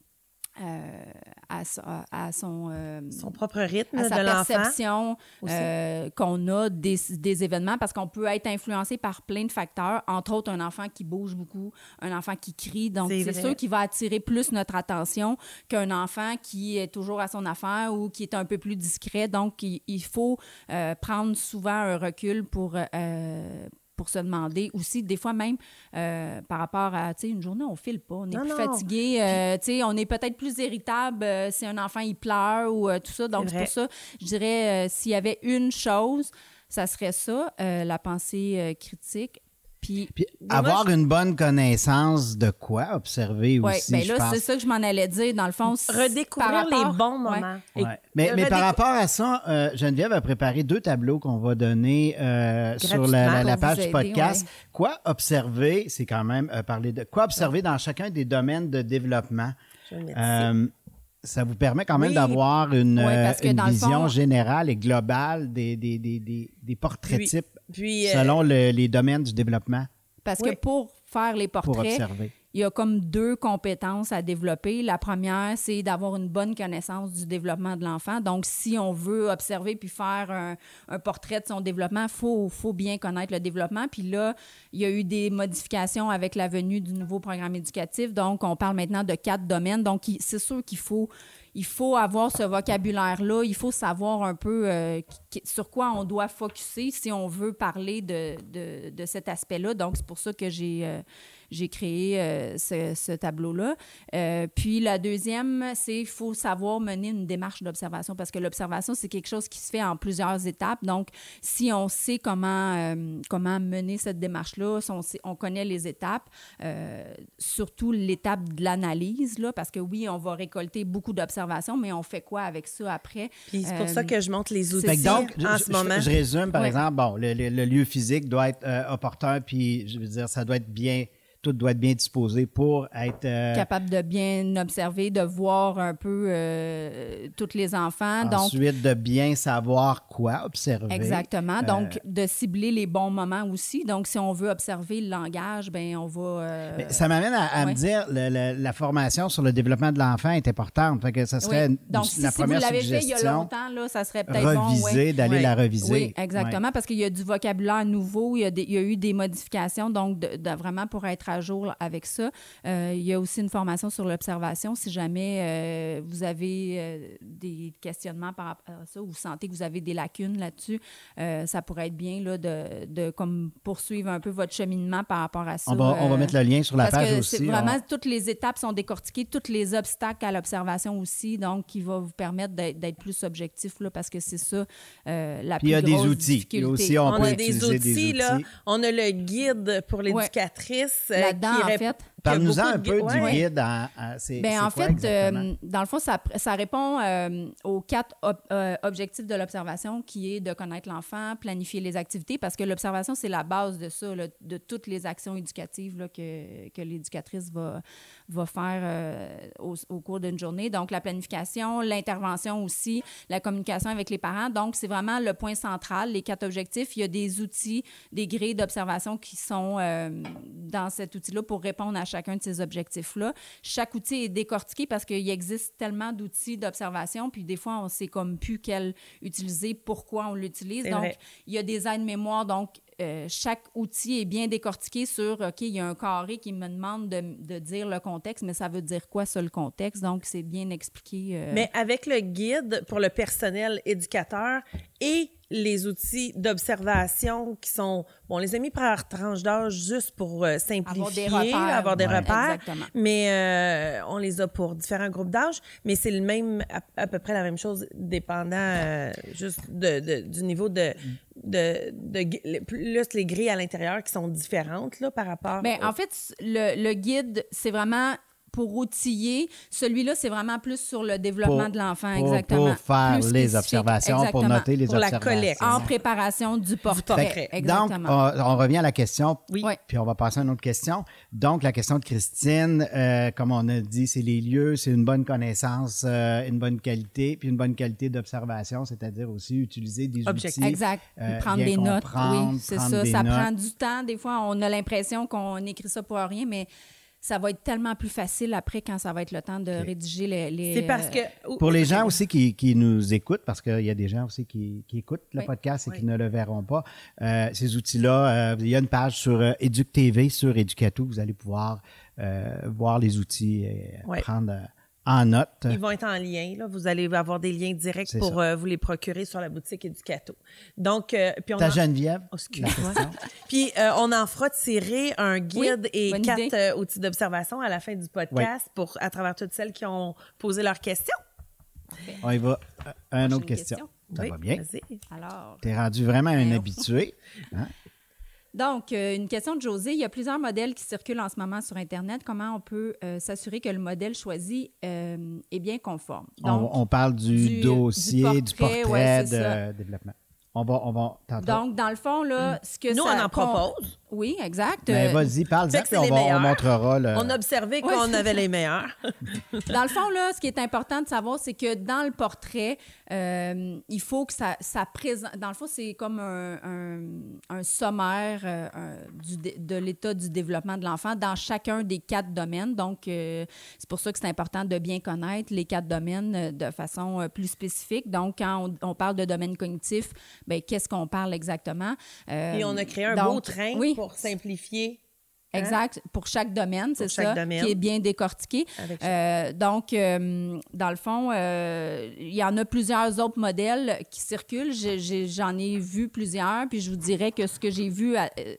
euh, à, sa- à son, euh, Son propre rythme à sa perception euh, qu'on a des, des événements parce qu'on peut être influencé par plein de facteurs, entre autres un enfant qui bouge beaucoup, un enfant qui crie. Donc, C'est sûr qu'il va attirer plus notre attention qu'un enfant qui est toujours à son affaire ou qui est un peu plus discret. Donc, il, il faut prendre souvent un recul pour... pour se demander aussi, des fois même euh, par rapport à, tu sais, une journée, on file pas, on est Non, plus non. fatigué, euh, tu sais, on est peut-être plus irritable euh, si un enfant, il pleure ou tout ça. Donc, C'est pour ça, je dirais, s'il y avait une chose, ça serait ça, la pensée critique. Puis, Puis moi, avoir je- une bonne connaissance de quoi observer Ouais, aussi, ben je là, pense. c'est ça que je m'en allais dire. Dans le fond, c'est Redécouvrir rapport- les bons Ouais. moments. Et Ouais. Mais, mais par rapport à ça, euh, Geneviève a préparé deux tableaux qu'on va donner euh, sur la, la- la pour page du podcast. ouais. Quoi observer, c'est quand même euh, parler de quoi observer dans chacun des domaines de développement. Je ça vous permet quand même Oui. d'avoir une, Ouais, vision fond- générale et globale des, des, des, des, des portraits Puis- types Puis, euh, selon le- les domaines du développement Parce Oui. que pour faire les portraits, il y a comme deux compétences à développer. La première, c'est d'avoir une bonne connaissance du développement de l'enfant. Donc, si on veut observer puis faire un, un portrait de son développement, il faut, faut bien connaître le développement. Puis là, il y a eu des modifications avec la venue du nouveau programme éducatif. Donc, on parle maintenant de quatre domaines. Donc, c'est sûr qu'il faut, il faut avoir ce vocabulaire-là. Il faut savoir un peu euh, sur quoi on doit focuser si on veut parler de, de, de cet aspect-là. Donc, c'est pour ça que j'ai... euh, j'ai créé euh, ce, ce tableau-là. Euh, puis la deuxième, c'est qu'il faut savoir mener une démarche d'observation parce que l'observation, c'est quelque chose qui se fait en plusieurs étapes. Donc, si on sait comment, euh, comment mener cette démarche-là, si on, sait- on connaît les étapes, euh, surtout l'étape de l'analyse, là, parce que oui, on va récolter beaucoup d'observations, mais on fait quoi avec ça après? Puis c'est pour Euh, ça que je montre les outils donc, en je, ce je- moment. je résume, par Ouais. exemple, bon, le, le- le lieu physique doit être euh, opportun, puis je veux dire, ça doit être bien, tout doit être bien disposé pour être. euh, capable de bien observer, de voir un peu euh, tous les enfants. Donc, ensuite, de bien savoir quoi observer. Exactement. Euh, Donc, de cibler les bons moments aussi. Donc, si on veut observer le langage, ben on va. euh, Mais ça m'amène à, à ouais. me dire le- le- la formation sur le développement de l'enfant est importante. Fait que ça serait oui. Donc, si, la si vous première l'avez fait il y a longtemps, là, ça serait peut-être bon. ouais. d'aller Ouais. la reviser. Oui, exactement, parce qu'il y a du vocabulaire nouveau, il y a, des- il y a eu des modifications, donc de, de- vraiment pour être à jour avec ça. Euh, il y a aussi une formation sur l'observation. Si jamais euh, vous avez euh, des questionnements par rapport à ça ou vous sentez que vous avez des lacunes là-dessus, euh, ça pourrait être bien là, de, de comme poursuivre un peu votre cheminement par rapport à ça. On va, on va mettre le lien sur la parce page que aussi. c'est vraiment On- toutes les étapes sont décortiquées, tous les obstacles à l'observation aussi, donc qui va vous permettre d'être plus objectif là, parce que c'est ça euh, la Puis il y plus a des outils. Il y a difficulté. aussi, on On peut a des outils, des là. outils. On a le guide pour l'éducatrice. Là-dedans, en fait. Parle-nous-en un peu gui- du ouais. guide. En, en- c'est, Ben, en quoi fait, euh, dans le fond, ça, ça répond euh, aux quatre ob- euh, objectifs de l'observation, qui est de connaître l'enfant, planifier les activités, parce que l'observation, c'est la base de ça, là, de toutes les actions éducatives là, que, que l'éducatrice va, va faire au, au cours d'une journée. Donc, la planification, l'intervention aussi, la communication avec les parents. Donc, c'est vraiment le point central, les quatre objectifs. Il y a des outils, des grilles d'observation qui sont dans cet outil-là pour répondre à chacun de ces objectifs-là. Chaque outil est décortiqué parce qu'il existe tellement d'outils d'observation, puis des fois, on sait comme plus quel utiliser, pourquoi on l'utilise. Donc, vrai. il y a des aides-mémoires. Donc, euh, chaque outil est bien décortiqué sur, OK, il y a un carré qui me demande de, de dire le contexte, mais ça veut dire quoi, ça, le contexte? Donc, c'est bien expliqué. euh, Mais avec le guide pour le personnel éducateur et les outils d'observation qui sont, bon, on les a mis par tranche d'âge juste pour euh, simplifier, Avoir des repères. avoir des Ouais. repères. Exactement. Mais euh, on les a pour différents groupes d'âge, mais c'est le même, à, à peu près la même chose, dépendant euh, juste de, de- du niveau de, de, de, plus les grilles à l'intérieur qui sont différentes là, par rapport. Ben, au- en fait, le, le guide, c'est vraiment pour outiller. Celui-là, c'est vraiment plus sur le développement Pour- de l'enfant, exactement. Pour faire Plus les observations, pour noter les Pour la collecte. En préparation du portrait. Exactement. Donc, on, on revient à la question. Oui. Puis on va passer à une autre question. Donc, la question de Christine, euh, comme on a dit, c'est les lieux, c'est une bonne connaissance, euh, une bonne qualité, puis une bonne qualité d'observation, c'est-à-dire aussi utiliser des Objectif. outils. Exact. euh, prendre des notes. Oui, c'est ça. Ça notes. prend du temps. Des fois, on a l'impression qu'on écrit ça pour rien, mais ça va être tellement plus facile après quand ça va être le temps de rédiger les. les, c'est parce que. euh, Pour les gens aussi qui, qui nous écoutent, parce qu'il y a des gens aussi qui, qui écoutent le Oui. podcast et qui ne le verront pas, euh, ces outils-là, euh, il y a une page sur euh, Éduc TV, sur Educato, vous allez pouvoir euh, voir les outils et Ouais. prendre euh, en note. Ils vont être en lien. Là. Vous allez avoir des liens directs pour euh, vous les procurer sur la boutique Educato. Donc, euh, puis on Ta en- Geneviève, Oh, excuse-moi. Puis euh, on en fera tirer un guide Oui, et quatre idée. euh, outils d'observation à la fin du podcast pour à travers toutes celles qui ont posé leurs questions. On y va. Euh, Une autre question. question. Ça Oui, va bien? vas-y. Alors, Tu es rendu vraiment un habitué. Donc, euh, une question de José. Il y a plusieurs modèles qui circulent en ce moment sur Internet. Comment on peut euh, s'assurer que le modèle choisi euh, est bien conforme? Donc, on, on parle du, du- dossier, du du portrait, ouais, de ça. développement. On va, on va donc, dans le fond, là, ce que Nous, ça on en propose. Oui, exact. Ben, Euh, vas-y, que puis on, va- on montrera le. On a observé Ouais, qu'on avait les meilleurs. Dans le fond, là, ce qui est important de savoir, c'est que dans le portrait, euh, il faut que ça, ça présente. Dans le fond, c'est comme un, un- un sommaire euh, du de l'état du développement de l'enfant dans chacun des quatre domaines. Donc, euh, c'est pour ça que c'est important de bien connaître les quatre domaines de façon euh, plus spécifique. Donc, quand on, on parle de domaine cognitif, ben, qu'est-ce qu'on parle exactement? Euh, Puis on a créé un donc, beau train oui, pour simplifier. hein, Exact, pour chaque domaine, c'est ça, domaine. qui est bien décortiqué. Euh, donc, euh, dans le fond, euh, il y en a plusieurs autres modèles qui circulent. J'en ai, vu plusieurs, puis je vous dirais que ce que j'ai vu,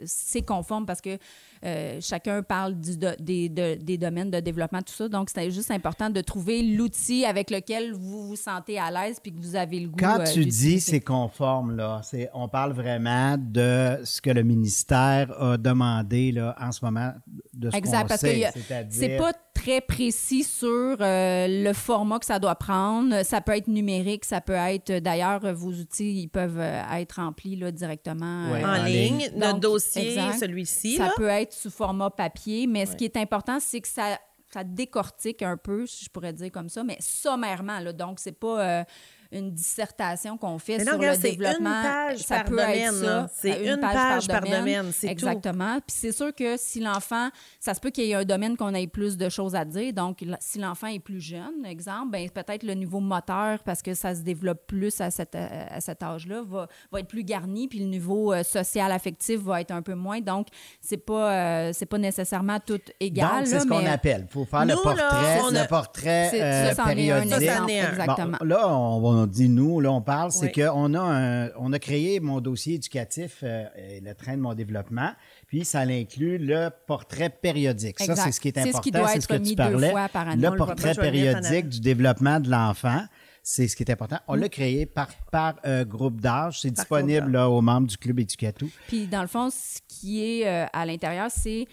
c'est conforme parce que euh, chacun parle du do- des, de- des domaines de développement, tout ça. Donc, c'était juste important de trouver l'outil avec lequel vous vous sentez à l'aise puis que vous avez le goût. Quand euh, tu dis c'est conforme, là, c'est, on parle vraiment de ce que le ministère a demandé là, en ce moment, de ce Exact, qu'on parce sait, que c'est-à-dire- c'est pas très précis sur euh, le format que ça doit prendre. Ça peut être numérique, ça peut être. D'ailleurs, vos outils, ils peuvent euh, être remplis là, directement. euh, en, en ligne. ligne. Notre dossier, celui-ci. Ça là. peut être sous format papier, mais ce qui est important, c'est que ça, ça décortique un peu, si je pourrais dire comme ça, mais sommairement. Là, donc, c'est pas euh, une dissertation qu'on fait Mais non, sur regarde, le c'est une développement. page ça par peut domaine, être là. ça. C'est euh, une page par domaine, c'est tout. Exactement. Puis c'est sûr que si l'enfant, ça se peut qu'il y ait un domaine qu'on ait plus de choses à dire. Donc, si l'enfant est plus jeune, exemple, ben peut-être le niveau moteur, parce que ça se développe plus à, cet- à cet âge-là, va, va être plus garni, puis le niveau euh, social affectif va être un peu moins. Donc, c'est pas euh, c'est pas nécessairement tout égal. Donc, c'est là, ce qu'on mais- appelle. Il faut faire le Nous, là, portrait, on a- le portrait C'est- euh, ça, c'en est un périodique. Ça, exemple, est un. exactement. Bon, là, on, on dit nous, là, on parle, c'est Oui. qu'on a, un- on a créé mon dossier éducatif, euh, et le train de mon développement, puis ça inclut le portrait périodique. Ça, c'est ce qui est C'est ce important, qui doit être ce que mis tu deux parlais. fois par. Le portrait le périodique du développement de l'enfant, c'est ce qui est important. On Mm. l'a créé par, par euh, groupe d'âge. C'est disponible là, aux membres du Club Éducatou. Puis, dans le fond, ce qui est euh, à l'intérieur, c'est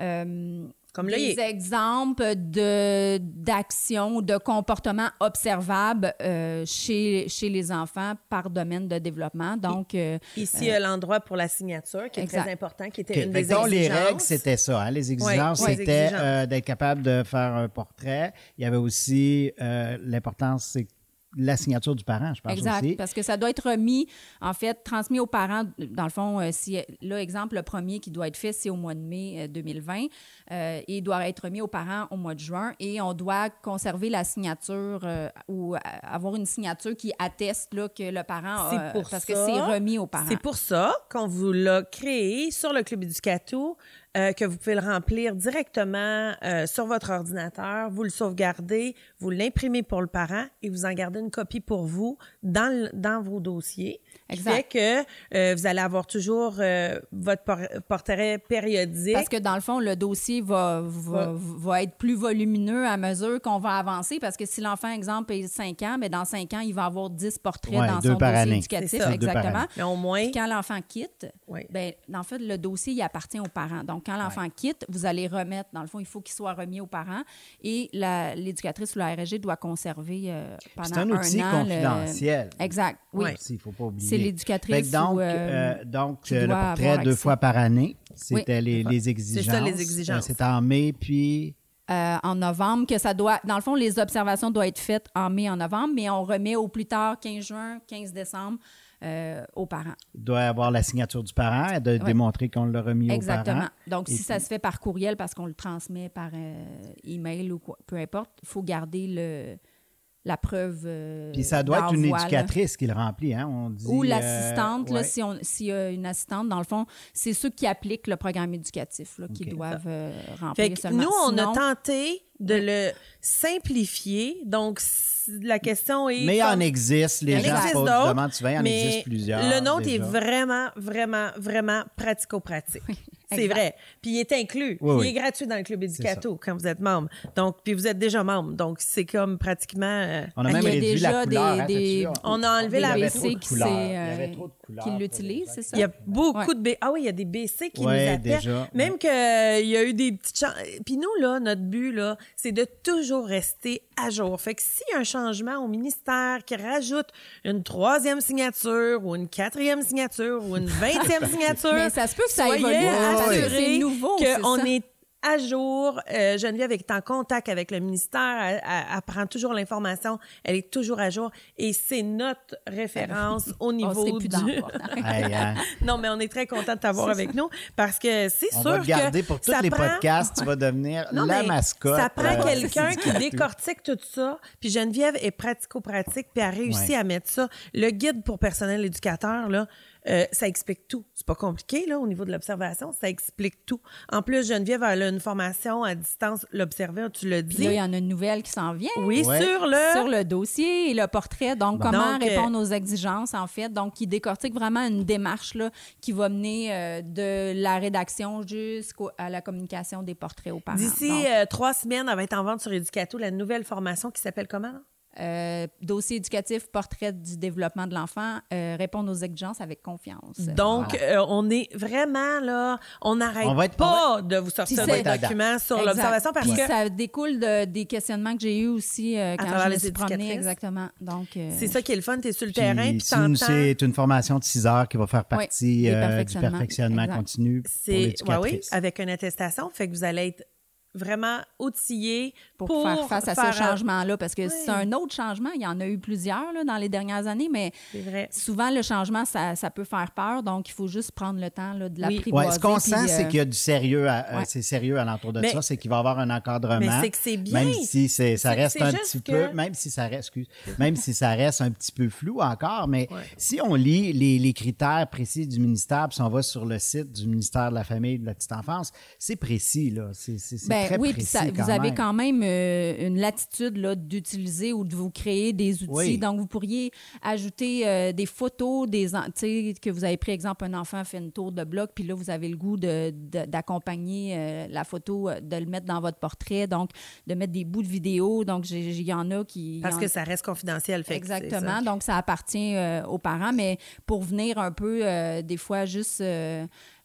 euh, Comme là, des il exemples de, d'actions, de comportements observables euh, chez, chez les enfants par domaine de développement. Donc, euh, Ici, euh, l'endroit pour la signature, qui est Exact. très important, qui était OK. une des donc, les exigences. règles, c'était ça. hein. Les exigences, Ouais, c'était exigences. euh, d'être capable de faire un portrait. Il y avait aussi euh, l'importance, c'est la signature du parent, je pense Exact, aussi. parce que ça doit être remis, en fait, transmis aux parents. Dans le fond, euh, si, là, exemple, le premier qui doit être fait, c'est au mois de mai euh, 2020. euh, et il doit être remis aux parents au mois de juin. Et on doit conserver la signature euh, ou euh, avoir une signature qui atteste là, que le parent C'est a- pour Parce ça- que c'est remis aux parents. C'est pour ça qu'on vous l'a créé sur le Club Éducato. Euh, que vous pouvez le remplir directement euh, sur votre ordinateur, vous le sauvegardez, vous l'imprimez pour le parent et vous en gardez une copie pour vous dans, le- dans vos dossiers. Qui Exact. fait que euh, vous allez avoir toujours euh, votre por- portrait périodique. Parce que dans le fond, le dossier va, va, va être plus volumineux à mesure qu'on va avancer. Parce que si l'enfant, exemple, est 5 ans, mais dans 5 ans, il va avoir 10 portraits Ouais, dans deux son par dossier année. éducatif. Ça. Deux par Exactement. année. Mais au moins, Puis quand l'enfant quitte, ben, en fait, le dossier, il appartient aux parents. Donc, quand l'enfant quitte, vous allez remettre, dans le fond, il faut qu'il soit remis aux parents et l'éducatrice ou la RSG doit conserver euh, pendant C'est un outil le- confidentiel. Exact, oui. Ouais. Il ne faut pas oublier. C'est l'éducatrice donc, ou, euh, euh, donc euh, le portrait avoir deux fois par année, c'était les, les exigences. C'est ça, les exigences. C'était en mai, puis euh, en novembre, que ça doit. Dans le fond, les observations doivent être faites en mai, en novembre, mais on remet au plus tard 15 juin, 15 décembre euh, aux parents. il doit avoir la signature du parent, de Ouais. démontrer qu'on l'a remis aux Exactement. parents. Donc, Et si ça se fait par courriel parce qu'on le transmet par euh, email ou quoi, peu importe, il faut garder le, la preuve. euh, Puis ça doit être une là. éducatrice qui le remplit, hein? On dit, Ou euh, l'assistante, là, ouais. si on- s'il y a une assistante, dans le fond, c'est ceux qui appliquent le programme éducatif là, qui doivent euh, Fait remplir que seulement. nous, on Sinon- a tenté de le simplifier. Donc, la question est. Mais il en existe, les Il en gens existe se posent d'autres, demandent souvent, il en mais existe plusieurs. Le nôtre déjà. est vraiment, vraiment, vraiment pratico-pratique. C'est vrai. Puis il est inclus. Oui, il oui. est gratuit dans le club Éducato quand vous êtes membre. Donc, puis vous êtes déjà membre. Donc, c'est comme pratiquement. euh, On a Il même y a réduit déjà la couleur. des- hein, des-? On a enlevé la- Il BC qui, Il euh, gens c'est ça? Il y a beaucoup Ouais. de B. Ah oui, il y a des BC qui Ouais, nous appellent. déjà. Même qu'il y a eu des petites chan- Puis nous, là, notre but, là, c'est de toujours rester à jour. Fait que s'il y a un changement au ministère qui rajoute une troisième signature ou une quatrième signature ou une vingtième signature, Mais ça se peut que ça soyez évolue. que assurés C'est nouveau. qu'on ça. est à jour. Euh, Geneviève est en contact avec le ministère. Elle, elle- elle prend toujours l'information. Elle est toujours à jour. Et c'est notre référence au On niveau plus du... non, mais on est très content de t'avoir avec nous parce que c'est On sûr va te garder que pour tous ça les prend- podcasts. Tu vas devenir Non, la mascotte. Ça prend euh, quelqu'un qui décortique tout ça. Puis Geneviève est pratico-pratique, puis a réussi Ouais. à mettre ça. Le guide pour personnel éducateur, là, euh, ça explique tout. C'est pas compliqué, là, au niveau de l'observation. Ça explique tout. En plus, Geneviève, elle a une formation à distance, l'observer, tu le Puis dis. là, il y en a une nouvelle qui s'en vient. Oui, Ouais. sur le... Sur le dossier et le portrait. Donc, comment Donc, euh, répondre aux exigences, en fait. Donc, qui décortique vraiment une démarche là, qui va mener euh, de la rédaction jusqu'à la communication des portraits aux parents. D'ici Donc, euh, trois semaines, elle va être en vente sur Educato, la nouvelle formation qui s'appelle comment? là? Euh, dossier éducatif, portrait du développement de l'enfant, euh, répondre aux exigences avec confiance. Donc, euh, on est vraiment là, on n'arrête On va être- pas de vous sortir des documents sur l'observation parce Puis que ça découle de- des questionnements que j'ai eus aussi euh, quand travers je me les suis promenée. Exactement. Donc, euh, c'est ça qui est le fun, tu es sur le Puis terrain, puis c'est une- t'entends. C'est une formation de 6 heures qui va faire partie euh, du perfectionnement Exact. continu pour C'est ouais, oui, l'éducatrice. avec une attestation, fait que vous allez être vraiment outillé pour, faire face à faire, ce changement-là. Parce que Oui. c'est un autre changement. Il y en a eu plusieurs là, dans les dernières années, mais vrai. souvent, le changement, ça, ça peut faire peur. Donc, il faut juste prendre le temps là, de Oui. Ouais, ce qu'on sent, c'est euh, qu'il y a du sérieux, à, euh, ouais. c'est sérieux à l'entour de Mais- ça, c'est qu'il va y avoir un encadrement. Mais c'est que c'est bien. Même si ça reste un petit que- peu, même si ça reste, excuse, même si ça reste un petit peu flou encore, mais Ouais. si on lit les, les critères précis du ministère, puis si on va sur le site du ministère de la Famille et de la Petite Enfance, c'est précis, là. C'est Ben très oui, puis précis. ça- quand vous avez quand même euh, une latitude là, d'utiliser ou de vous créer des outils. Oui. Donc, vous pourriez ajouter euh, des photos, des, en- tu sais, que vous avez pris, exemple, un enfant fait une tour de bloc, puis là, vous avez le goût de- de- d'accompagner euh, la photo, de le mettre dans votre portrait, donc de mettre des bouts de vidéo. Donc, il y en a qui... Parce en- que ça reste confidentiel. Fait Exactement. ça. Donc, ça appartient euh, aux parents, mais pour venir un peu, euh, des fois, juste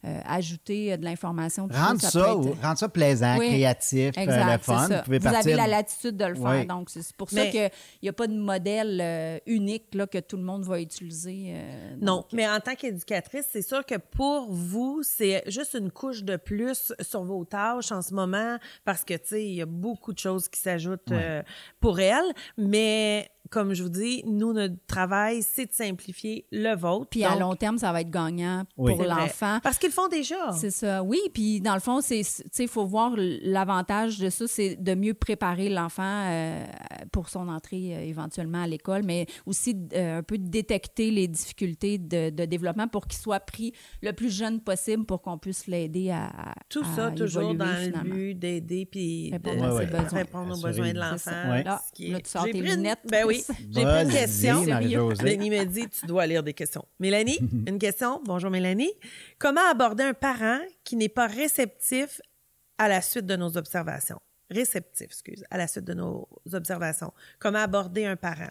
euh, ajouter euh, de l'information. Rendre ça, ça, être- rendre ça plaisant, Oui, créatif, euh, Exact, le fun. Vous pouvez Vous partir. avez la latitude de le faire. Oui. Donc, c'est pour Mais- ça qu'il n'y a pas de modèle euh, unique là, que tout le monde va utiliser. euh, Non, donc, mais en tant qu'éducatrice, c'est sûr que pour vous, c'est juste une couche de plus sur vos tâches en ce moment parce que, tu sais, il y a beaucoup de choses qui s'ajoutent euh, pour elle. Mais comme je vous dis, nous, notre travail, c'est de simplifier le vôtre. Puis à long terme, ça va être gagnant Oui. pour l'enfant. Parce qu'ils le font déjà. C'est ça, oui. Puis dans le fond, c'est, tu sais, il faut voir l'avantage de ça, c'est de mieux préparer l'enfant euh, pour son entrée euh, éventuellement à l'école, mais aussi euh, un peu de détecter les difficultés de, de développement pour qu'il soit pris le plus jeune possible pour qu'on puisse l'aider à, Tout à ça, toujours évoluer, dans finalement. le but d'aider puis de Répondre répondre aux besoins de l'enfant. Ouais. Là, Ce qui est- là, tu sors J'ai tes pris une- lunettes. Ben oui, j'ai pris une question. Mélanie me dit, tu dois lire des questions. Mélanie, une question. Bonjour Mélanie. Comment aborder un parent qui n'est pas réceptif à la suite de nos observations? Réceptif, excuse, à la suite de nos observations. Comment aborder un parent?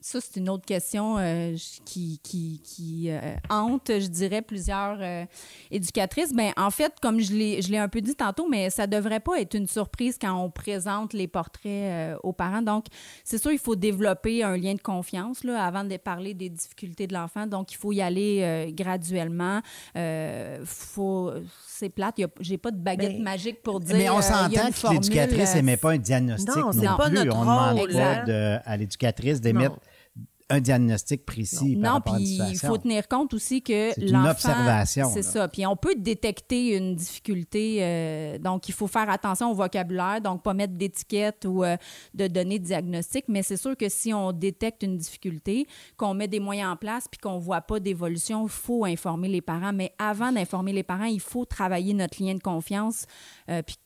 Ça, c'est une autre question euh, qui, qui, qui euh, hante, je dirais, plusieurs euh, éducatrices. Ben, en fait, comme je l'ai, je l'ai un peu dit tantôt, mais ça devrait pas être une surprise quand on présente les portraits euh, aux parents. Donc, c'est sûr, il faut développer un lien de confiance là, avant de parler des difficultés de l'enfant. Donc, il faut y aller euh, graduellement. Euh, faut, c'est plate, j'ai pas de baguette Ben, magique pour dire. Mais on s'entend que l'éducatrice n'émet pas un diagnostic Non, non, c'est pas plus. notre on ne demande rôle, pas hein. de- à l'éducatrice d'émettre un diagnostic précis par Non, rapport à une puis il faut tenir compte aussi que une l'enfant... observation, C'est ça. Puis on peut détecter une difficulté. euh, donc, il faut faire attention au vocabulaire, donc pas mettre d'étiquette ou euh, de données de diagnostic. Mais c'est sûr que si on détecte une difficulté, qu'on met des moyens en place puis qu'on voit pas d'évolution, il faut informer les parents. Mais avant d'informer les parents, il faut travailler notre lien de confiance. euh, puis,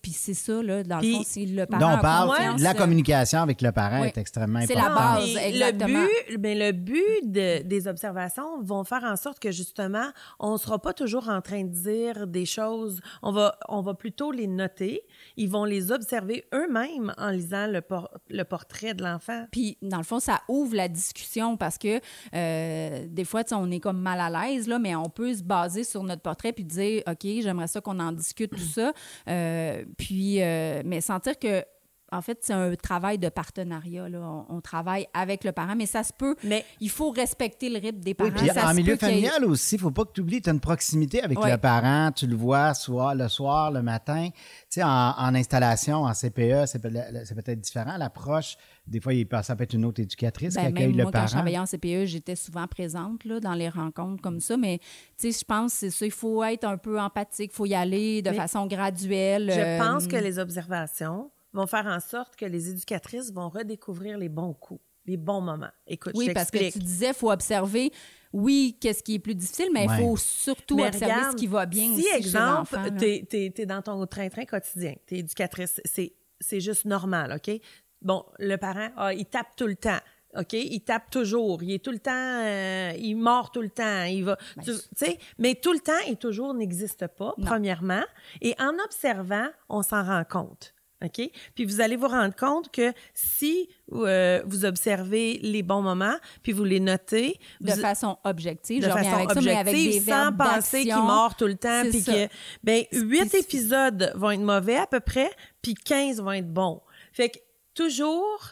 puis c'est ça, là, dans le fond, si le parent Donc, on parle la euh, communication avec le parent oui. est extrêmement C'est la importante. base. Exactement. Le but, ben, le but de- des observations vont faire en sorte que justement, on ne sera pas toujours en train de dire des choses. On va, on va plutôt les noter. Ils vont les observer eux-mêmes en lisant le, por- le portrait de l'enfant. Puis, dans le fond, ça ouvre la discussion parce que euh, des fois, on est comme mal à l'aise, là, mais on peut se baser sur notre portrait puis dire, OK, j'aimerais ça qu'on en discute, tout ça. Euh, puis, euh, mais sentir que, en fait, c'est un travail de partenariat. Là. On, on travaille avec le parent, mais ça se peut. Mais Il faut respecter le rythme des parents. Oui, puis Ça en milieu familial aussi, il faut pas que tu oublies, tu as une proximité avec Ouais. le parent, tu le vois soit le soir, le matin. Tu sais, en, en installation, en CPE, c'est peut- c'est peut-être différent. L'approche, des fois, il ça peut être une autre éducatrice Ben, qui accueille même le moi, quand je travaillais en CPE, j'étais souvent présente là, dans les rencontres comme ça. Mais tu sais, je pense que c'est ça. Il faut être un peu empathique. Il faut y aller de Mais façon graduelle. je euh, pense que les observations vont faire en sorte que les éducatrices vont redécouvrir les bons coups, les bons moments. Écoute, Oui, je parce que tu disais, il faut observer, oui, qu'est-ce qui est plus difficile, mais il Ouais. faut surtout Mais observer regarde, ce qui va bien si, aussi exemple, t'es, t'es dans ton train-train quotidien, t'es éducatrice, c'est, c'est juste normal, OK? Bon, le parent, ah, il tape tout le temps. OK? Il tape toujours. Il est tout le temps, euh, il mord tout le temps. Il va, Ben, tu tu sais, mais tout le temps et toujours n'existe pas, Non. premièrement. Et en observant, on s'en rend compte. OK? Puis vous allez vous rendre compte que si euh, vous observez les bons moments, puis vous les notez, de vous- façon objective. de je façon avec ça, mais avec objective, des sans penser qu'il mord tout le temps, puis ça. que ben huit Spécifique. épisodes vont être mauvais à peu près, puis 15 vont être bons. Fait que toujours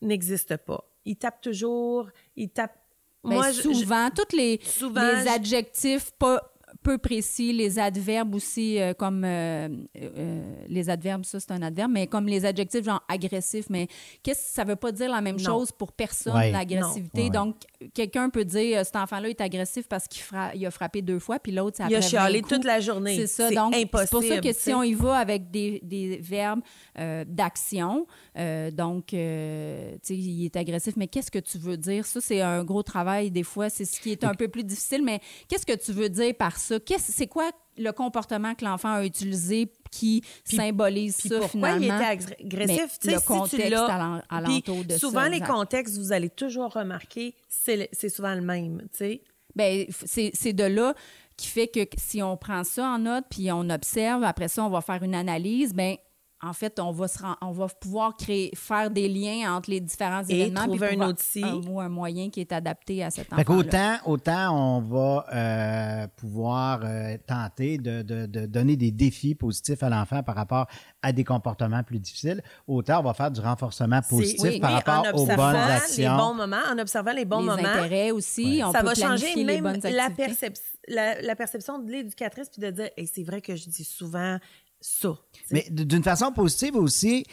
n'existe pas. Il tape toujours, il tape. Ben, Moi, je- je- souvent, tous les, souvent, les je- adjectifs pas peu précis, les adverbes aussi, euh, comme euh, euh, les adverbes, ça c'est un adverbe, mais comme les adjectifs genre agressif, mais qu'est-ce ça veut pas dire la même Non. chose pour personne, Ouais. l'agressivité? Ouais. Donc, quelqu'un peut dire cet enfant-là est agressif parce qu'il fra- il a frappé deux fois, puis l'autre, c'est il a chialé 20 coups. toute la journée. C'est ça. Donc, c'est impossible. pour ça que si on y va avec des, des verbes euh, d'action, euh, donc, euh, tu sais, il est agressif, mais qu'est-ce que tu veux dire? Ça, c'est un gros travail. Des fois, c'est ce qui est un peu plus difficile, mais qu'est-ce que tu veux dire par ça? C'est quoi le comportement que l'enfant a utilisé qui symbolise Puis ça, pourquoi finalement? il était agr- agressif? Mais sais, le si contexte tu Puis alentour de ça, souvent, les contextes, vous allez toujours remarquer, c'est souvent le même. Tu sais. Ben, c'est de là qui fait que si on prend ça en note puis on observe, après ça, on va faire une analyse, ben en fait, on va, se on va pouvoir créer, faire des liens entre les différents Et événements. puis trouver un pouvoir- outil. Un, ou un moyen qui est adapté à cet enfant. qu'autant, autant on va euh, pouvoir euh, tenter de, de- de donner des défis positifs à l'enfant par rapport à des comportements plus difficiles, autant on va faire du renforcement positif oui, par rapport aux bonnes les actions. bons moments, en observant les bons les moments, intérêts aussi, on ça peut va changer les même bonnes la, percep- la, la perception de l'éducatrice puis de dire Hey, c'est vrai que je dis souvent ça. Mais d'une façon positive aussi,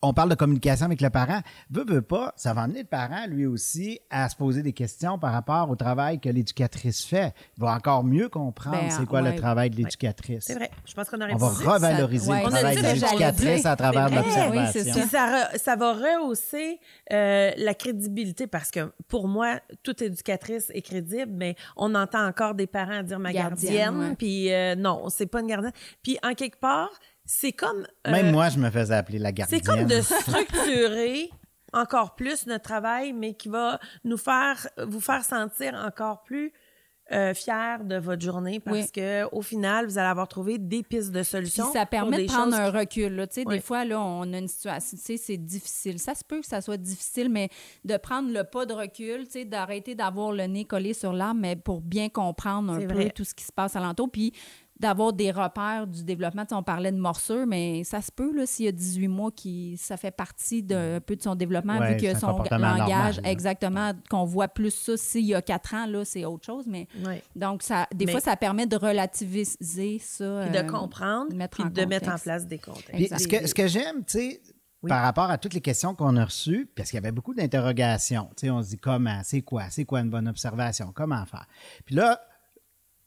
on parle de communication avec le parent. Veut, veut pas, ça va amener le parent, lui aussi, à se poser des questions par rapport au travail que l'éducatrice fait. Il va encore mieux comprendre Ben, c'est quoi ouais. le travail de l'éducatrice. C'est vrai. Je pense qu'on a On va revaloriser Ça- le ouais. travail de l'éducatrice à travers vrai. l'observation. Oui, ça, re- ça va rehausser euh, la crédibilité parce que pour moi, toute éducatrice est crédible, mais on entend encore des parents dire ma Gardienne, gardienne, ouais. puis euh, non, c'est pas une gardienne. Puis en quelque part, c'est comme euh, Même moi, je me faisais appeler la gardienne. c'est comme de structurer encore plus notre travail, mais qui va nous faire vous faire sentir encore plus euh, fiers de votre journée parce Oui. que au final, vous allez avoir trouvé des pistes de Puis solutions. ça pour permet des de prendre un qui- recul. Là. Tu sais, Oui. Des fois, là, on a une situation, tu sais, c'est difficile. Ça se peut que ça soit difficile, mais de prendre le pas de recul, tu sais, d'arrêter d'avoir le nez collé sur l'arbre, mais pour bien comprendre un peu vrai. tout ce qui se passe alentour. Puis d'avoir des repères du développement. Tu sais, on parlait de morsure, mais ça se peut, là, s'il y a 18 mois, qui, ça fait partie d'un peu de son développement, Ouais, vu que un son langage, normal, exactement, qu'on voit plus ça. S'il y a 4 ans, là, c'est autre chose, mais Ouais. donc, ça, des Mais- fois, ça permet de relativiser ça. Puis de euh, comprendre, mettre puis de mettre en place des contextes. Puis ce que, ce que j'aime, tu sais, Oui. par rapport à toutes les questions qu'on a reçues, parce qu'il y avait beaucoup d'interrogations. Tu sais, on se dit comment, c'est quoi, c'est quoi une bonne observation, comment faire? Puis là,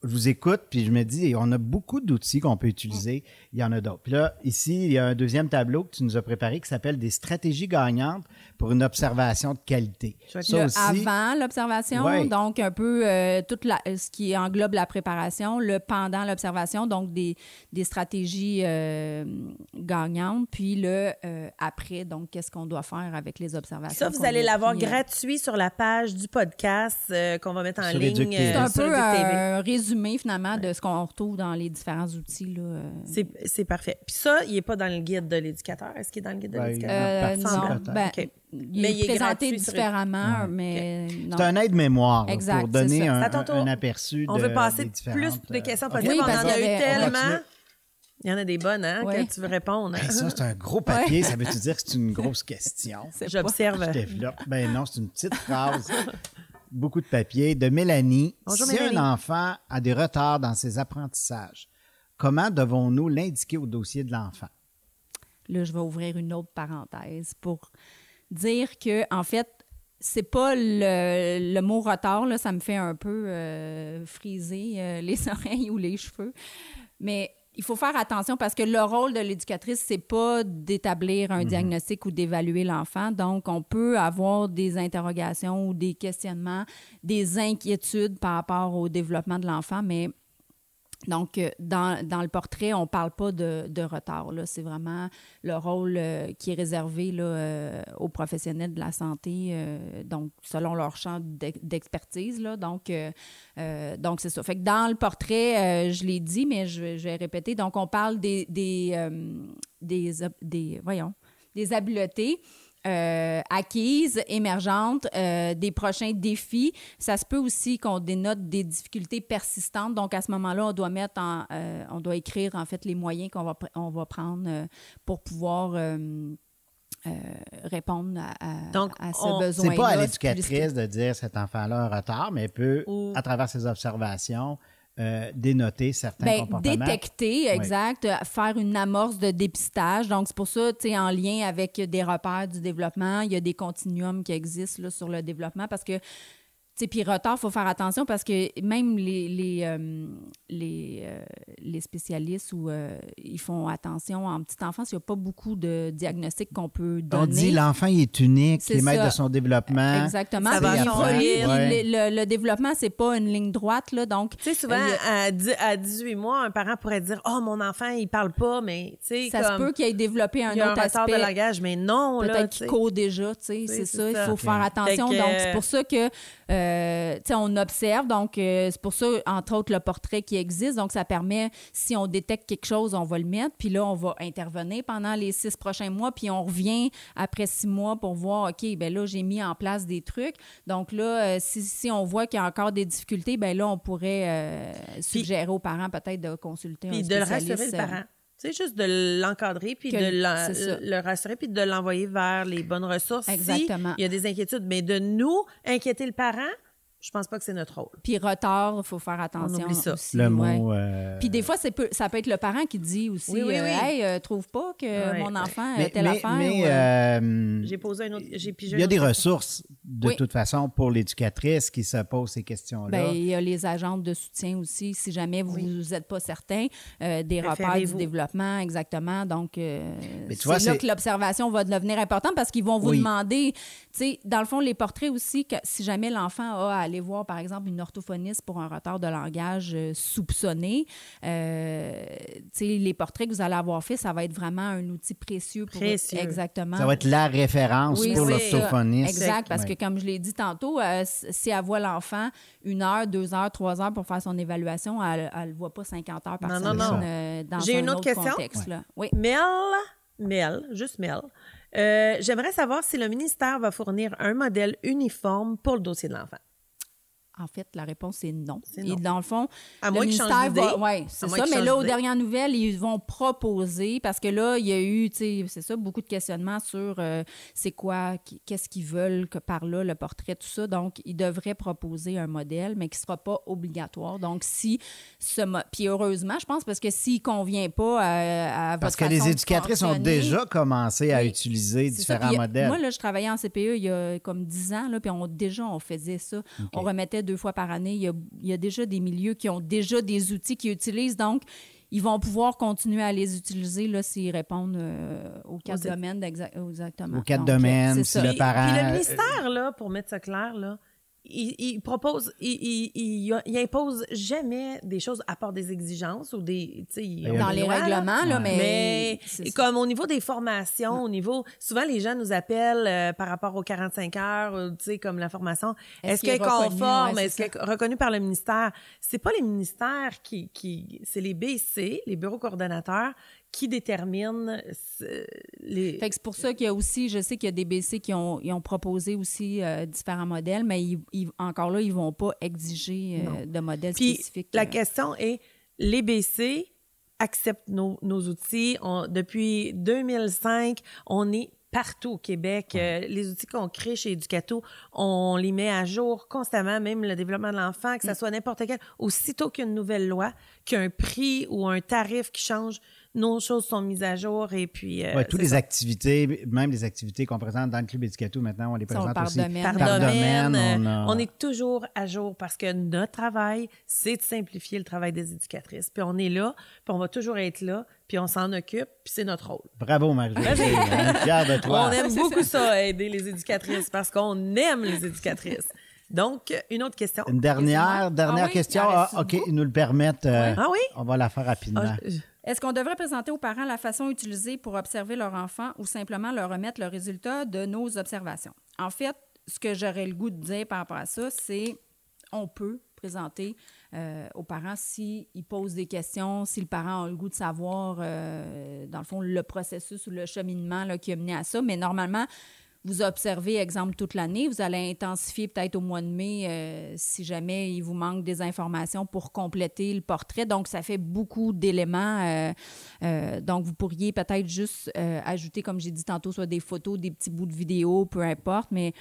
je vous écoute, puis je me dis, on a beaucoup d'outils qu'on peut utiliser. Il y en a d'autres. Puis là, ici, il y a un deuxième tableau que tu nous as préparé qui s'appelle des stratégies gagnantes pour une observation de qualité. Ça le aussi, avant l'observation, Ouais. donc un peu euh, tout la- ce qui englobe la préparation, le pendant l'observation, donc des, des stratégies euh, gagnantes, puis le euh, après, donc qu'est-ce qu'on doit faire avec les observations. Ça, vous allez l'avoir gratuit sur la page du podcast euh, qu'on va mettre en Sur ligne. C'est un peu un résumé finalement de ce qu'on retrouve dans les différents outils. Là. euh. C'est c'est parfait. Puis ça, il n'est pas dans le guide de l'éducateur. Est-ce qu'il est dans le guide de Ben, l'éducateur? Euh, ben, OK. il Mais est il est présenté différemment, Ouais. mais non. C'est un aide-mémoire pour c'est donner un, un aperçu On de, veut passer des plus de questions euh, possibles. Oui, on parce en a eu tellement. Il y en a des bonnes, hein, Ouais. que tu veux répondre. hein? Hey, ça, c'est un gros papier. Ça veut-tu dire que c'est une grosse question? J'observe. Je développe. Ben non, c'est une petite phrase. Beaucoup de papier. De Mélanie. Bonjour, si Mélanie. un enfant a des retards dans ses apprentissages, comment devons-nous l'indiquer au dossier de l'enfant? Là, je vais ouvrir une autre parenthèse pour dire que, en fait, c'est pas le, le mot retard, là, ça me fait un peu euh, friser euh, les oreilles ou les cheveux. Mais il faut faire attention parce que le rôle de l'éducatrice, c'est pas d'établir un diagnostic ou d'évaluer l'enfant. Donc, on peut avoir des interrogations ou des questionnements, des inquiétudes par rapport au développement de l'enfant, mais donc, euh, dans, dans le portrait, on ne parle pas de, de retard. C'est vraiment le rôle euh, qui est réservé là, euh, aux professionnels de la santé, donc selon leur champ d'ex- d'expertise. Donc, c'est ça. Fait que dans le portrait, je l'ai dit, mais je, vais- répéter. Donc, on parle des, des, des, voyons, des habiletés euh, acquises, émergentes, euh, des prochains défis. Ça se peut aussi qu'on dénote des difficultés persistantes. Donc, à ce moment-là, on doit mettre en, euh, on doit écrire, en fait, les moyens qu'on va, on va prendre euh, pour pouvoir euh, euh, répondre à, à- Donc, à ce on- besoin-là. C'est pas à l'éducatrice de dire cet enfant-là a un retard, mais elle peut, Ou- à travers ses observations, euh, dénoter certains Ben, comportements. détecter, exact, euh, faire une amorce de dépistage. Donc, c'est pour ça, tu sais, en lien avec des repères du développement, il y a des continuums qui existent là, sur le développement parce que, puis retard, il faut faire attention parce que même les, les, euh, les, euh, les spécialistes ou euh, ils font attention en petite enfance, il n'y a pas beaucoup de diagnostics qu'on peut donner. On dit l'enfant il est unique, est maître ça. de son développement. Exactement. Ça va. Ouais. le, le- le développement, c'est pas une ligne droite, là, donc... Tu sais, souvent, à, dix- à 18 mois, un parent pourrait dire Oh, mon enfant, il parle pas, mais tu sais, Ça se peut qu'il ait développé un il y a un autre retard aspect. de langage, mais non. Peut-être qu'il court déjà, tu sais, c'est ça. Il faut faire attention. Que- Donc, c'est pour ça que, euh, on observe. Donc, euh, c'est pour ça, entre autres, le portrait qui existe. Donc, ça permet, si on détecte quelque chose, on va le mettre. Puis là, on va intervenir pendant les six prochains mois. Puis on revient après six mois pour voir, OK, ben là, j'ai mis en place des trucs. Donc là, euh, si, si on voit qu'il y a encore des difficultés, ben là, on pourrait suggérer aux parents peut-être de consulter Puis un de le spécialiste. rassurer, le parent. Sais, juste de l'encadrer, puis Que- de c'est le rassurer, puis de l'envoyer vers les bonnes ressources. Exactement. Si il y a des inquiétudes. Mais de nous inquiéter le parent, Je pense pas que c'est notre rôle. Puis retard, il faut faire attention. oublie ça. aussi, Le ouais. mot. euh, Puis des fois, peu- ça peut être le parent qui dit aussi Oui, oui, euh, oui. Hey, euh, trouve pas que Ouais. mon enfant a telle mais- affaire. mais, ou, euh, J'ai posé un autre. J'ai pigé il y a des autre- ressources, de Oui. toute façon, pour l'éducatrice qui se pose ces questions-là. Ben, il y a les agentes de soutien aussi, si jamais vous n'êtes pas certain, euh, des repères du développement, exactement. Donc, euh, c'est là c'est- que l'observation va devenir importante parce qu'ils vont vous Oui. demander, tu sais, dans le fond, les portraits aussi, que si jamais l'enfant a à aller voir, par exemple, une orthophoniste pour un retard de langage euh, soupçonné, euh, tu sais, les portraits que vous allez avoir fait, ça va être vraiment un outil précieux pour Précieux. exactement. ça va être la référence Oui, pour l'orthophoniste. Exact, parce que comme je l'ai dit tantôt, euh, si elle voit l'enfant une heure, deux heures, trois heures pour faire son évaluation, elle ne le voit pas 50 heures par Non, non, semaine non. euh, dans J'ai un une autre autre question? contexte. là. Oui. Mel, Mel, juste Mel. Euh, J'aimerais savoir si le ministère va fournir un modèle uniforme pour le dossier de l'enfant. En fait, la réponse est non. C'est Et non. dans le fond, À le ministère va. Oui, c'est ça. Mais là, aux dernières nouvelles, ils vont proposer, parce que là, il y a eu, tu sais, c'est ça, beaucoup de questionnements sur euh, c'est quoi, qu'est-ce qu'ils veulent que par là, le portrait, tout ça. Donc, ils devraient proposer un modèle, mais qui ne sera pas obligatoire. Donc, si ce. Puis heureusement, je pense, parce que s'il ne convient pas à, à Parce votre que les éducatrices ont déjà commencé à Oui. utiliser ça. différents modèles. Moi, là, je travaillais en CPE il y a comme 10 ans, là, puis on, déjà, on faisait ça. On remettait deux fois par année. Il y, a, il y a déjà des milieux qui ont déjà des outils qu'ils utilisent, donc ils vont pouvoir continuer à les utiliser là, s'ils répondent euh, aux quatre Aux- domaines exactement. Aux quatre Donc, euh, domaines, c'est si le Puis, parent- puis euh, le ministère, là, pour mettre ça clair, là, il, il propose, il, il, il- il impose jamais des choses à part des exigences ou des. tu sais, ont Dans les lois, règlements, là, mais. Mais comme au niveau des formations, au niveau souvent les gens nous appellent euh, par rapport aux 45 heures, euh, tu sais comme la formation, Est-ce est qu'elle est conforme, Ouais, est-ce qu'elle est reconnue par le ministère? C'est pas les ministères qui qui c'est les BC, les bureaux coordonnateurs qui déterminent euh, les Fait que c'est pour ça qu'il y a aussi, je sais qu'il y a des BC qui ont, ils ont proposé aussi euh, différents modèles, mais ils, ils- encore là, ils ne vont pas exiger euh, de modèles Puis spécifiques. la euh. question est, les BC acceptent nos, nos outils. On- depuis 2005, on est partout au Québec. Euh, les outils qu'on crée chez Educato, on les met à jour constamment, même le développement de l'enfant, Mm. que ce soit n'importe quel. Aussitôt qu'il y a une nouvelle loi, qu'un prix ou un tarif qui change, nos choses sont mises à jour et puis... euh, Ouais, toutes les ça. activités, même les activités qu'on présente dans le Club Éducato, maintenant, on les présente par aussi. domaine. par, Par domaine. domaine, euh, on a- on est toujours à jour parce que notre travail, c'est de simplifier le travail des éducatrices. Puis on est là, puis on va toujours être là, puis on s'en occupe, puis c'est notre rôle. Bravo, est fiers de toi. On aime beaucoup ça, aider les éducatrices, parce qu'on aime les éducatrices. Donc, une autre question. Une dernière, dernière Ah oui, question. Ah, OK, ils nous le permettent. euh, Ah oui? On va la faire rapidement. Ah, je- Est-ce qu'on devrait présenter aux parents la façon utilisée pour observer leur enfant ou simplement leur remettre le résultat de nos observations? En fait, ce que j'aurais le goût de dire par rapport à ça, c'est on peut présenter euh, aux parents s'ils posent des questions, si le parent a le goût de savoir, euh, dans le fond, le processus ou le cheminement qui a mené à ça. Mais normalement, vous observez, exemple, toute l'année. Vous allez intensifier peut-être au mois de mai euh, si jamais il vous manque des informations pour compléter le portrait. Donc, ça fait beaucoup d'éléments. euh, euh, donc, vous pourriez peut-être juste ajouter, comme j'ai dit tantôt, soit des photos, des petits bouts de vidéo, peu importe, mais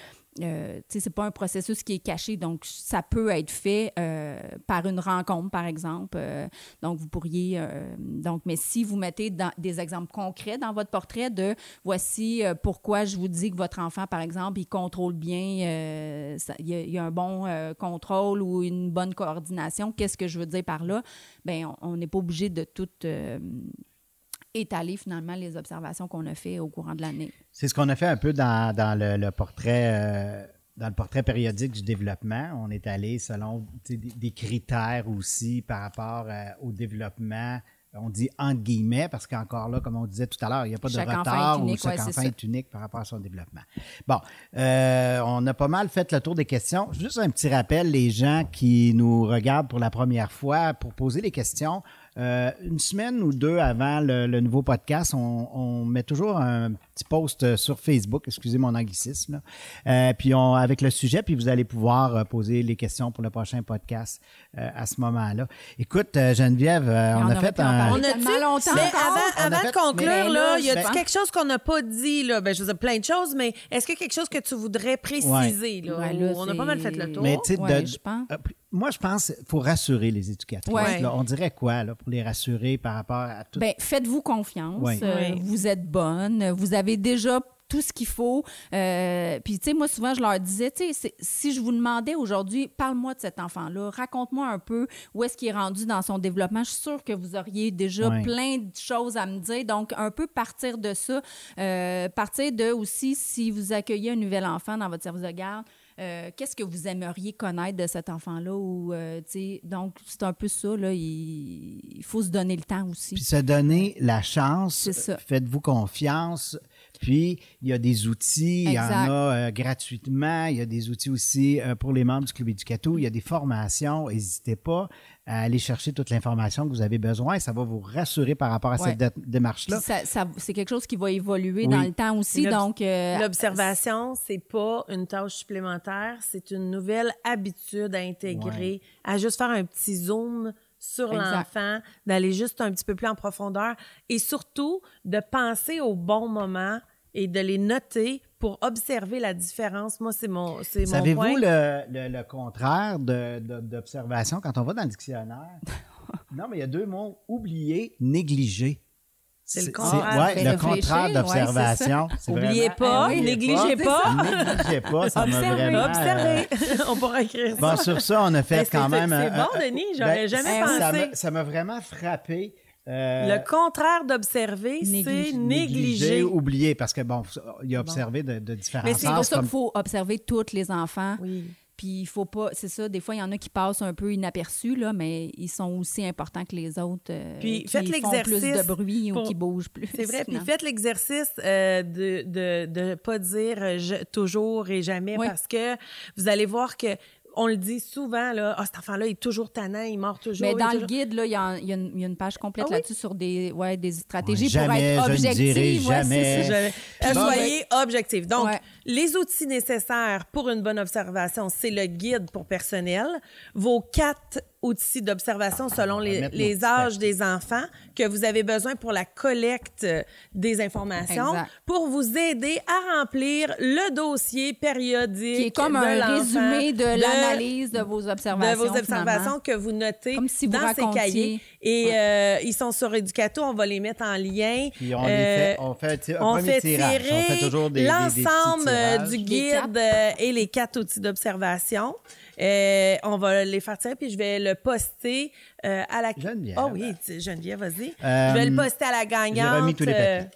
euh, c'est pas un processus qui est caché, donc ça peut être fait euh, par une rencontre, par exemple. Euh, donc, vous pourriez... euh, donc, mais si vous mettez des exemples concrets dans votre portrait de voici pourquoi je vous dis que votre enfant, par exemple, il contrôle bien, il y, a- il y a un bon contrôle ou une bonne coordination, qu'est-ce que je veux dire par là? Bien, on n'est pas obligé de tout... étaler finalement les observations qu'on a fait au courant de l'année. C'est ce qu'on a fait un peu dans, dans le, le portrait. euh, dans le portrait périodique du développement, on est allé selon des, des critères aussi par rapport euh, au développement. On dit entre guillemets, parce qu'encore là, comme on disait tout à l'heure, il n'y a pas de Chaque retard ou chaque ouais, enfant est unique par rapport à son développement. Bon, euh, on a pas mal fait le tour des questions. Juste un petit rappel, les gens qui nous regardent pour la première fois, pour poser des questions, euh, une semaine ou deux avant le, le nouveau podcast, on, on met toujours un petit post euh, sur Facebook, excusez mon anglicisme, là. Euh, puis on, avec le sujet, puis vous allez pouvoir euh, poser les questions pour le prochain podcast euh, à ce moment-là. Écoute, Geneviève, on, on a fait un... On a tellement longtemps Mais avant, On a avant fait- de conclure, mais là, là, y a quelque chose qu'on n'a pas dit, là? Ben, je veux dire, plein de choses, mais est-ce qu'il y a quelque chose que tu voudrais préciser, là? Ouais, Ou là, on a pas mal fait le tour. Mais tu sais, Ouais, de- je pense. euh, moi, je pense qu'il faut rassurer les éducatrices. Ouais. là. On dirait quoi là, pour les rassurer par rapport à tout? Ben, faites-vous confiance. Euh. Vous êtes bonne. Vous avez déjà tout ce qu'il faut. Euh, Puis, tu sais, moi, souvent, je leur disais, tu sais, si je vous demandais aujourd'hui, parle-moi de cet enfant-là, raconte-moi un peu où est-ce qu'il est rendu dans son développement. Je suis sûre que vous auriez déjà plein de choses à me dire. Donc, un peu partir de ça. Euh, partir de aussi, si vous accueillez un nouvel enfant dans votre service de garde, euh, qu'est-ce que vous aimeriez connaître de cet enfant-là? Ou, euh, donc, c'est un peu ça, là. Il, il faut se donner le temps aussi. Puis se donner la chance, C'est ça. faites-vous confiance. Puis, il y a des outils, il y en a euh, gratuitement, il y a des outils aussi euh, pour les membres du Club Éducato, il y a des formations, n'hésitez pas à aller chercher toute l'information que vous avez besoin, ça va vous rassurer par rapport à Ouais. cette dé- démarche-là. Ça- ça- c'est quelque chose qui va évoluer Oui. dans le temps aussi. Donc, euh, L'observation, c'est pas une tâche supplémentaire, c'est une nouvelle habitude à intégrer, à juste faire un petit zoom sur l'enfant, d'aller juste un petit peu plus en profondeur et surtout de penser au bon moment et de les noter pour observer la différence. Moi, c'est mon, c'est mon Savez-vous point. le, le- le contraire de- de- d'observation quand on va dans le dictionnaire? non, mais il y a deux mots, oublier, négliger. C'est le C'est- contraire. ouais, Fait le contraire ouais, d'observation. C'est Oubliez vraiment- pas, oui, négligez c'est pas. Négligez pas, ça m'a Observer. vraiment... euh, Observez. On pourra écrire ça. Bon, sur ça, on a fait Mais c'est- quand même... c'est euh, bon, euh, Denis, j'aurais jamais ça pensé. m'a- Ça m'a vraiment frappé. Euh, Le contraire d'observer, c'est Négliger. négliger. oublier, parce que bon, il a observé de, de différents Mais c'est pour ça comme- qu'il faut observer tous les enfants. Oui. Puis il faut pas, c'est ça, des fois, il y en a qui passent un peu inaperçus, là, mais ils sont aussi importants que les autres. euh, Puis qui faites font plus l'exercice de bruit ou qui bougent plus. C'est vrai. Puis faites l'exercice euh, de de de pas dire je- toujours et jamais Oui. parce que vous allez voir que on le dit souvent là, ah cet enfant-là il est toujours tannant, il mord toujours. Mais dans le guide, là, il y, a, il y a une, il y a une page complète Ah oui? là-dessus sur des, ouais, des stratégies Ouais, jamais, pour être je ne objective. dirai ouais, jamais. c'est ça. Je- euh, soyez objectif. Donc, Ouais. Les outils nécessaires pour une bonne observation, c'est le guide pour personnel, vos quatre outils d'observation selon va les, âges des enfants que vous avez besoin pour la collecte euh, des informations, Exact. pour vous aider à remplir le dossier périodique Qui est comme de un résumé de, l'analyse de vos observations. de vos observations finalement. que vous notez Comme si vous dans ces cahiers. Et euh, ils sont sur Educato, on va les mettre en lien. Puis on, les Euh, fait, on fait un on premier fait tirage. tirer On fait toujours des, des- des petits l'ensemble euh, du guide euh, et les quatre outils d'observation. Euh, on va les faire tirer, puis je vais le poster à la... Geneviève. Ah oui, Geneviève, vas-y. Je vais le poster à la gagnante. remis tous les papiers.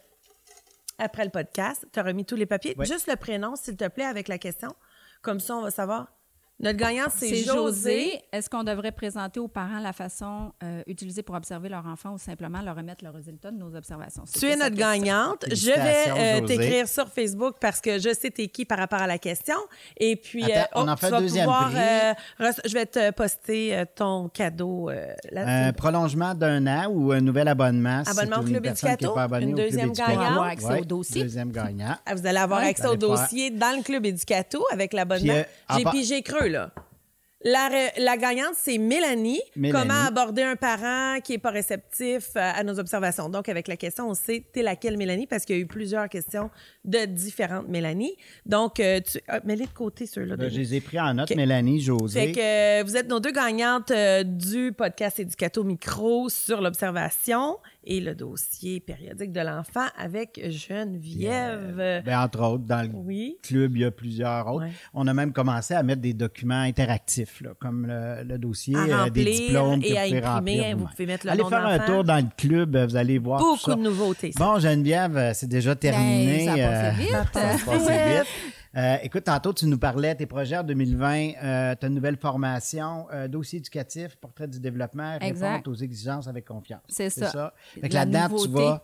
après le podcast, tu as remis tous les papiers. Juste le prénom, s'il te plaît, avec la question. Comme ça, on va savoir. Notre gagnante, c'est José. José. Est-ce qu'on devrait présenter aux parents la façon euh, utilisée pour observer leur enfant ou simplement leur remettre le résultat de nos observations? Tu es notre gagnante. Je vais euh, t'écrire sur Facebook parce que je sais t'es qui par rapport à la question. Et puis, Attends, euh, on oh, en fait tu vas deuxième pouvoir, euh, je vais te poster euh, ton cadeau euh, là Un prolongement d'un an ou un nouvel abonnement. Abonnement au Club Éducato, une au Club deuxième gagnante. Avoir accès Ouais, au dossier. Deuxième gagnant. Ah, Vous allez avoir Ouais. accès au dossier dans le Club Éducato avec l'abonnement. Euh, J'ai pigé creux, là. La, gagnante, c'est Mélanie. Mélanie. Comment aborder un parent qui est pas réceptif euh, à nos observations? Donc, avec la question, on sait t'es laquelle Mélanie? Parce qu'il y a eu plusieurs questions de différentes Mélanie. Donc, euh, tu... ah, mets-les de côté, ceux-là. Là, Denis. je les ai pris en note. Mélanie, José. Fait que euh, vous êtes nos deux gagnantes du podcast Éducato Micro sur l'observation et le dossier périodique de l'enfant avec Geneviève. Ben, entre autres, dans le Oui. club, il y a plusieurs autres. Ouais. On a même commencé à mettre des documents interactifs, là, comme le, le dossier À euh, des diplômes que et vous à pouvez imprimer. remplir Vous pouvez mettre le Allez nom faire un tour dans le club, euh, vous allez voir tout Beaucoup ça. de nouveautés. ça. Bon, Geneviève, euh, c'est déjà terminé. Ben, ça a passé vite. ça a passé vite. Euh, écoute, tantôt, tu nous parlais tes projets en 2020, euh, ta nouvelle formation, euh, dossier éducatif, portrait du développement, répondre aux exigences avec confiance. C'est ça. Fait que là-dedans, tu vas...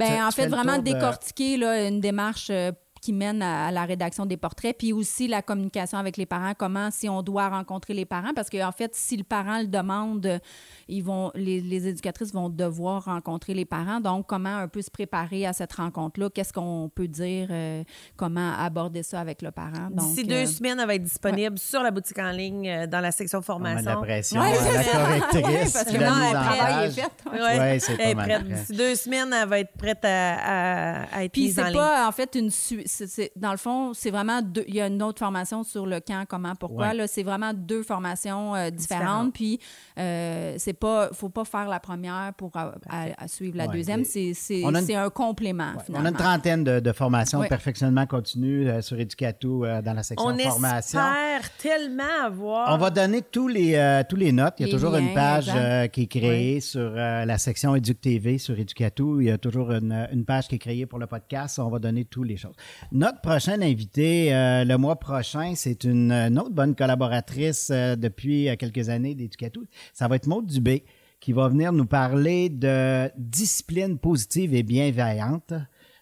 Tu- en fait, vraiment de- décortiquer là, une démarche euh, qui mène à, à la rédaction des portraits, puis aussi la communication avec les parents, comment si on doit rencontrer les parents, parce qu'en fait, si le parent le demande, ils vont, les, les éducatrices vont devoir rencontrer les parents. Donc, comment un peu se préparer à cette rencontre-là? Qu'est-ce qu'on peut dire? euh, comment aborder ça avec le parent? D'ici deux euh, semaines, elle va être disponible sur la boutique en ligne euh, dans la section On met de la formation. pression Ouais, à c'est la correctrice. Ouais, parce que la non, mise le en travail est fait. Ouais, c'est Elle pas mal. D'ici deux semaines, elle va être prête à, à- à être Puis mise en c'est ligne. pas en fait une su- c'est- c'est- dans le fond c'est vraiment deux il y a une autre formation sur le quand comment pourquoi Ouais. là c'est vraiment deux formations euh, différentes Différentes. puis euh, c'est pas faut pas faire la première pour à, à- à suivre la Ouais. deuxième c'est c'est on a une- c'est un complément Ouais. On finalement a une trentaine de, de formations Ouais. de perfectionnement continu euh, sur Educato euh, dans la section On formation. espère tellement avoir. On va donner tous les, euh, tous les notes. Il y a Les toujours une page euh, qui est créée sur euh, la section Éduc TV sur Educato. Il y a toujours une, une page qui est créée pour le podcast. On va donner toutes les choses. Notre prochaine invitée euh, le mois prochain, c'est une, une autre bonne collaboratrice euh, depuis euh, quelques années d'Educato. Ça va être Maude Dubé qui va venir nous parler de discipline positive et bienveillante.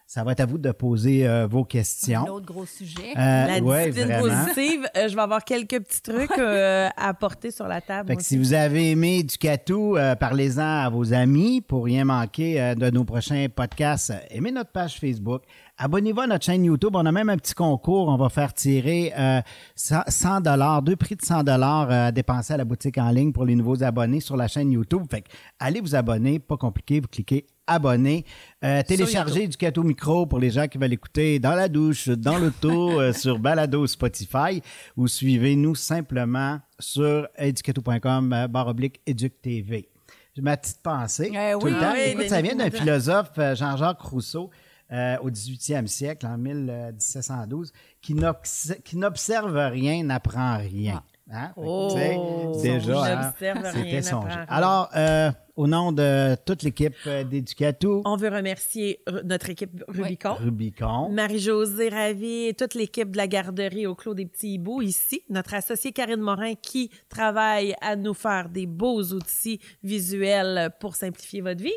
Ça va être à vous de poser euh, vos un questions. autre gros sujet Euh, la ouais, discipline vraiment. positive, euh, je vais avoir quelques petits trucs euh, à apporter sur la table. Fait que si vous avez aimé Ducato, euh, parlez-en à vos amis pour rien manquer euh, de nos prochains podcasts. Aimez notre page Facebook. Abonnez-vous à notre chaîne YouTube. On a même un petit concours. On va faire tirer euh, 100 dollars, deux prix de 100 dollars à dépenser à la boutique en ligne pour les nouveaux abonnés sur la chaîne YouTube. Fait que allez vous abonner, pas compliqué. Vous cliquez abonner. Euh, téléchargez Ducato Micro pour les gens qui veulent écouter dans la douche, dans l'auto, euh, sur Balado Spotify ou suivez-nous simplement sur educato.com euh, barre oblique EducTV. J'ai ma petite pensée tout oui, le temps. oui, Écoute, mais- ça vient d'un philosophe, euh, Jean-Jacques Rousseau, euh, au 18e siècle, en 1712, qui n'obs- qui n'observe rien, n'apprend rien. Hein? Que, Oh, déjà, hein, c'était. Alors, euh, au nom de toute l'équipe euh, d'Educato, On veut remercier notre équipe Rubicon. Rubicon, Marie-Josée Ravi toute l'équipe de la garderie au Clos des Petits Hiboux ici, notre associé Karine Morin qui travaille à nous faire des beaux outils visuels pour simplifier votre vie.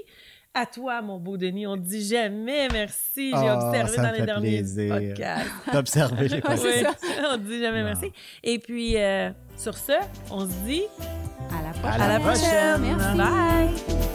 À toi, mon beau Denis, on dit jamais merci. J'ai Ah, observé dans les fait derniers plaisir. podcasts. Observé, j'ai pas Oui, dit. on dit jamais Non. merci. Et puis, euh, sur ce, on se dit à la prochaine à la prochaine. Merci. Bye.